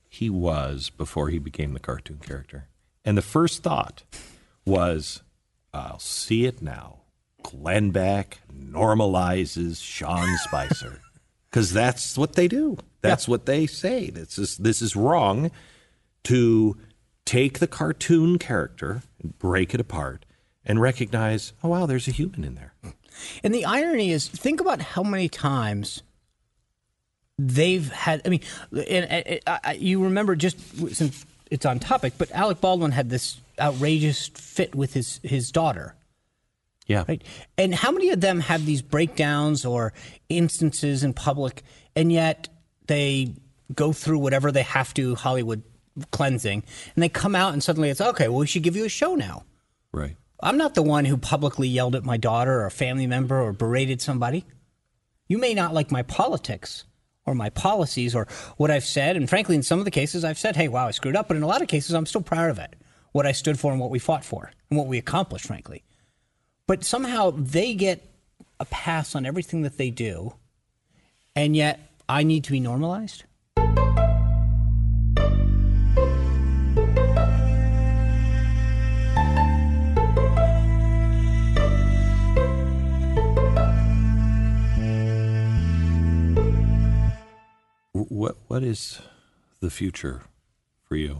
[SPEAKER 2] he was before he became the cartoon character. And the first thought was, I'll see it now. Glenn Beck normalizes Sean Spicer because that's what they do. That's what they say. This is this is wrong to take the cartoon character and break it apart and recognize, oh wow, there's a human in there. Hmm.
[SPEAKER 3] And the irony is, think about how many times they've had. I mean, and, and, uh, you remember just since it's on topic, but Alec Baldwin had this outrageous fit with his his daughter.
[SPEAKER 2] Yeah.
[SPEAKER 3] Right. And how many of them have these breakdowns or instances in public, and yet they go through whatever they have to Hollywood cleansing, and they come out and suddenly it's okay. Well, we should give you a show now.
[SPEAKER 2] Right.
[SPEAKER 3] I'm not the one who publicly yelled at my daughter or a family member or berated somebody. You may not like my politics or my policies or what I've said. And frankly, in some of the cases, I've said, hey, wow, I screwed up. But in a lot of cases, I'm still proud of it, what I stood for and what we fought for and what we accomplished, frankly. But somehow they get a pass on everything that they do. And yet I need to be normalized.
[SPEAKER 2] Is the future for you?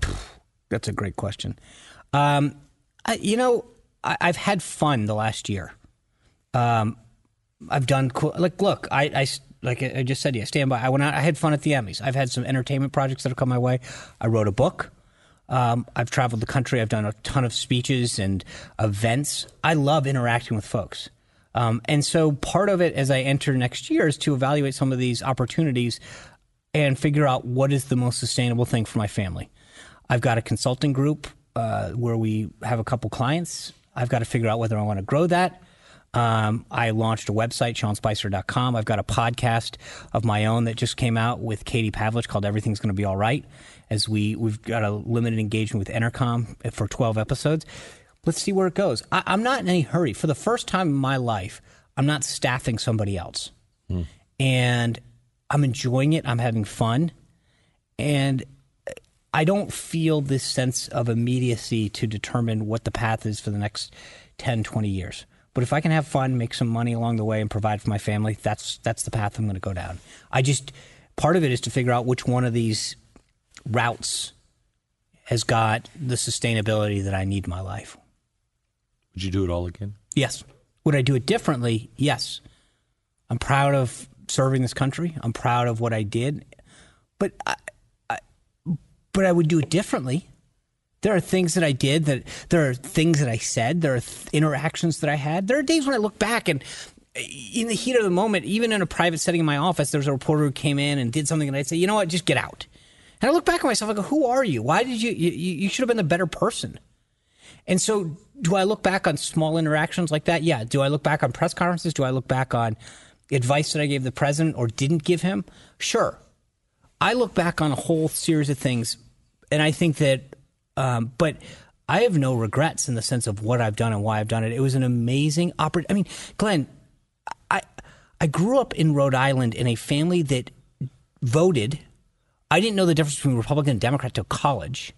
[SPEAKER 3] That's a great question. Um, I, you know, I, I've had fun the last year. Um, I've done cool. Like, look, I, I like I just said, yeah, stand by. I went out. I had fun at the Emmys. I've had some entertainment projects that have come my way. I wrote a book. Um, I've traveled the country. I've done a ton of speeches and events. I love interacting with folks. Um, and so part of it as I enter next year is to evaluate some of these opportunities and figure out what is the most sustainable thing for my family. I've got a consulting group uh, where we have a couple clients. I've got to figure out whether I want to grow that. Um, I launched a website, SeanSpicer.com. I've got a podcast of my own that just came out with Katie Pavlich called Everything's Going to Be All Right. As we, we've got a limited engagement with Entercom for 12 episodes. Let's see where it goes. I, I'm not in any hurry. For the first time in my life, I'm not staffing somebody else. And I'm enjoying it. I'm having fun. And I don't feel this sense of immediacy to determine what the path is for the next 10, 20 years. But if I can have fun, make some money along the way, and provide for my family, that's that's the path I'm going to go down. I just part of it is to figure out which one of these routes has got the sustainability that I need in my life.
[SPEAKER 2] Would you do it all again?
[SPEAKER 3] Yes. Would I do it differently? Yes. I'm proud of serving this country. I'm proud of what I did, but I, I, but I would do it differently. There are things that I did that there are things that I said. There are th- interactions that I had. There are days when I look back and eh, in the heat of the moment, even in a private setting in my office, there's a reporter who came in and did something, and I'd say, you know what, just get out. And I look back at myself, I go, who are you? Why did you? You, you should have been a better person. And so, do I look back on small interactions like that? Yeah. Do I look back on press conferences? Do I look back on advice that I gave the president or didn't give him? Sure. I look back on a whole series of things, and I think that, um, but I have no regrets in the sense of what I've done and why I've done it. It was an amazing opportunity. I mean, Glenn, I I grew up in Rhode Island in a family that voted. I didn't know the difference between Republican and Democrat till college.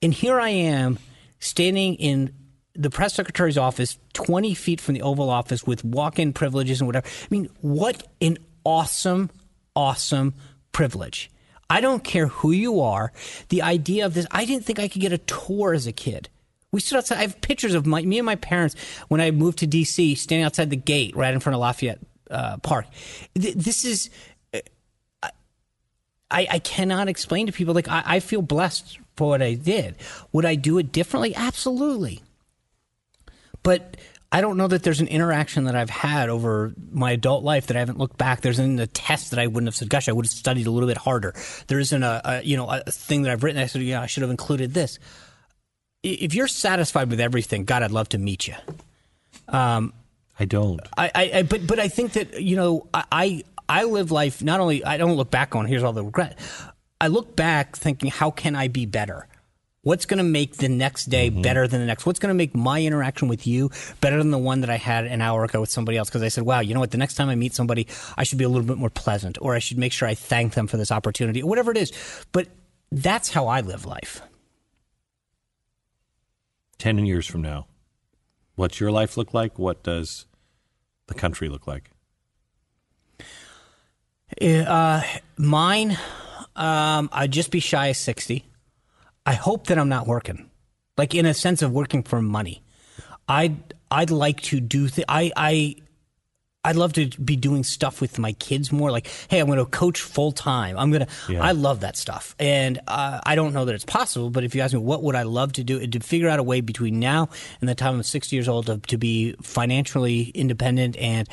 [SPEAKER 3] And here I am standing in the press secretary's office, 20 feet from the Oval Office with walk in privileges and whatever. I mean, what an awesome, awesome privilege. I don't care who you are. The idea of this, I didn't think I could get a tour as a kid. We stood outside. I have pictures of my, me and my parents when I moved to D.C. standing outside the gate right in front of Lafayette uh, Park. Th- this is I, I cannot explain to people like I, I feel blessed for what I did. Would I do it differently? Absolutely. But I don't know that there's an interaction that I've had over my adult life that I haven't looked back. There's in a test that I wouldn't have said, "Gosh, I would have studied a little bit harder." There isn't a, a you know a thing that I've written. I said, "Yeah, I should have included this." If you're satisfied with everything, God, I'd love to meet you.
[SPEAKER 2] Um, I don't.
[SPEAKER 3] I, I, I but but I think that you know I I live life not only I don't look back on here's all the regret. I look back thinking how can I be better? What's going to make the next day better than the next? What's going to make my interaction with you better than the one that I had an hour ago with somebody else? Because I said, wow, you know what? The next time I meet somebody, I should be a little bit more pleasant, or I should make sure I thank them for this opportunity, or whatever it is. But that's how I live life.
[SPEAKER 2] 10 years from now, what's your life look like? What does the country look like?
[SPEAKER 3] Uh, mine, um, I'd just be shy of 60. I hope that I'm not working, like in a sense of working for money. I'd, I'd like to do, th- I, I, I'd love to be doing stuff with my kids more. Like, hey, I'm going to coach full time. I'm going to.
[SPEAKER 2] Yeah.
[SPEAKER 3] I love that stuff, and uh, I don't know that it's possible. But if you ask me, what would I love to do? To figure out a way between now and the time I'm 60 years old to, to be financially independent and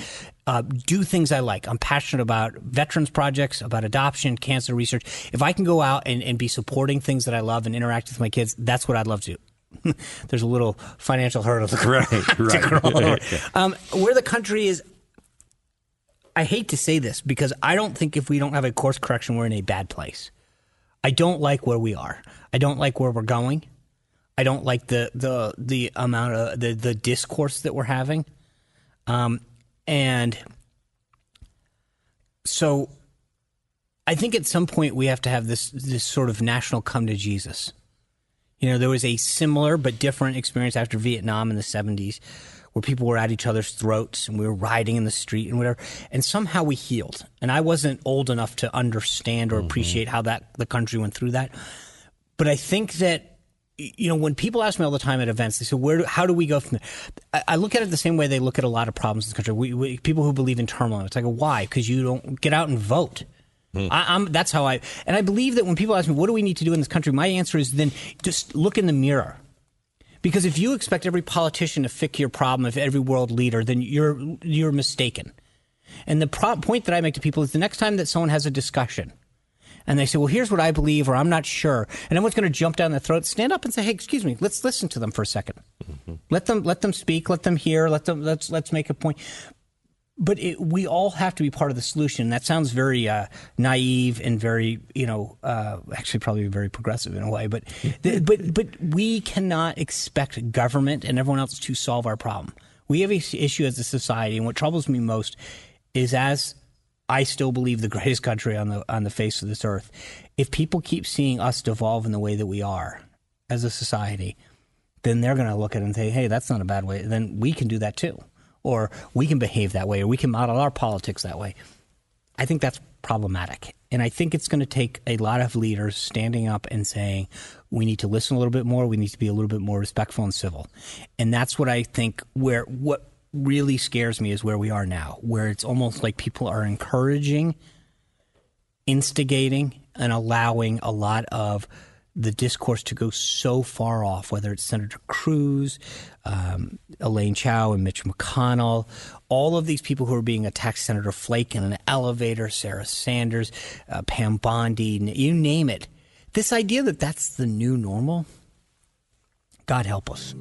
[SPEAKER 3] uh, do things I like. I'm passionate about veterans projects, about adoption, cancer research. If I can go out and, and be supporting things that I love and interact with my kids, that's what I'd love to do. There's a little financial hurdle to,
[SPEAKER 2] Right,
[SPEAKER 3] to
[SPEAKER 2] right.
[SPEAKER 3] crawl over. Um, where the country is, I hate to say this because I don't think if we don't have a course correction, we're in a bad place. I don't like where we are. I don't like where we're going. I don't like the the the amount of the the discourse that we're having. Um, and so I think at some point we have to have this this sort of national come to Jesus. You know, there was a similar but different experience after Vietnam in the 70s where people were at each other's throats and we were riding in the street and whatever. And somehow we healed. And I wasn't old enough to understand or appreciate how that the country went through that. But I think that you know, when people ask me all the time at events, they say, "Where? Do, how do we go from there?" I, I, look at it the same way they look at a lot of problems in the country. We, we, people who believe in turmoil. It's like, why? Because you don't get out and vote. Hmm. I, am that's how I. And I believe that when people ask me, "What do we need to do in this country?" My answer is then just look in the mirror. Because if you expect every politician to fix your problem, if every world leader, then you're you're mistaken. And the pro- point that I make to people is the next time that someone has a discussion and they say, well, here's what I believe, or I'm not sure, and everyone's going to jump down their throat, stand up and say, hey, excuse me, let's listen to them for a 2nd mm-hmm. Let them let them speak, let them hear, let them let's let's make a point. But it, we all have to be part of the solution. That sounds very uh, naive and very, you know, uh, actually probably very progressive in a way. But, but, but we cannot expect government and everyone else to solve our problem. We have an issue as a society, and what troubles me most is as I still believe the greatest country on the on the face of this earth. If people keep seeing us devolve in the way that we are as a society, then they're going to look at it and say, "Hey, that's not a bad way." Then we can do that too, or we can behave that way, or we can model our politics that way. I think that's problematic, and I think it's going to take a lot of leaders standing up and saying, "We need to listen a little bit more. We need to be a little bit more respectful and civil," and that's what I think. Where what really scares me is where we are now, where it's almost like people are encouraging, instigating, and allowing a lot of the discourse to go so far off, whether it's Senator Cruz, um, Elaine Chao, and Mitch McConnell, all of these people who are being attacked, Senator Flake in an elevator, Sarah Sanders, uh, Pam Bondi, you name it. This idea that that's the new normal, God help us.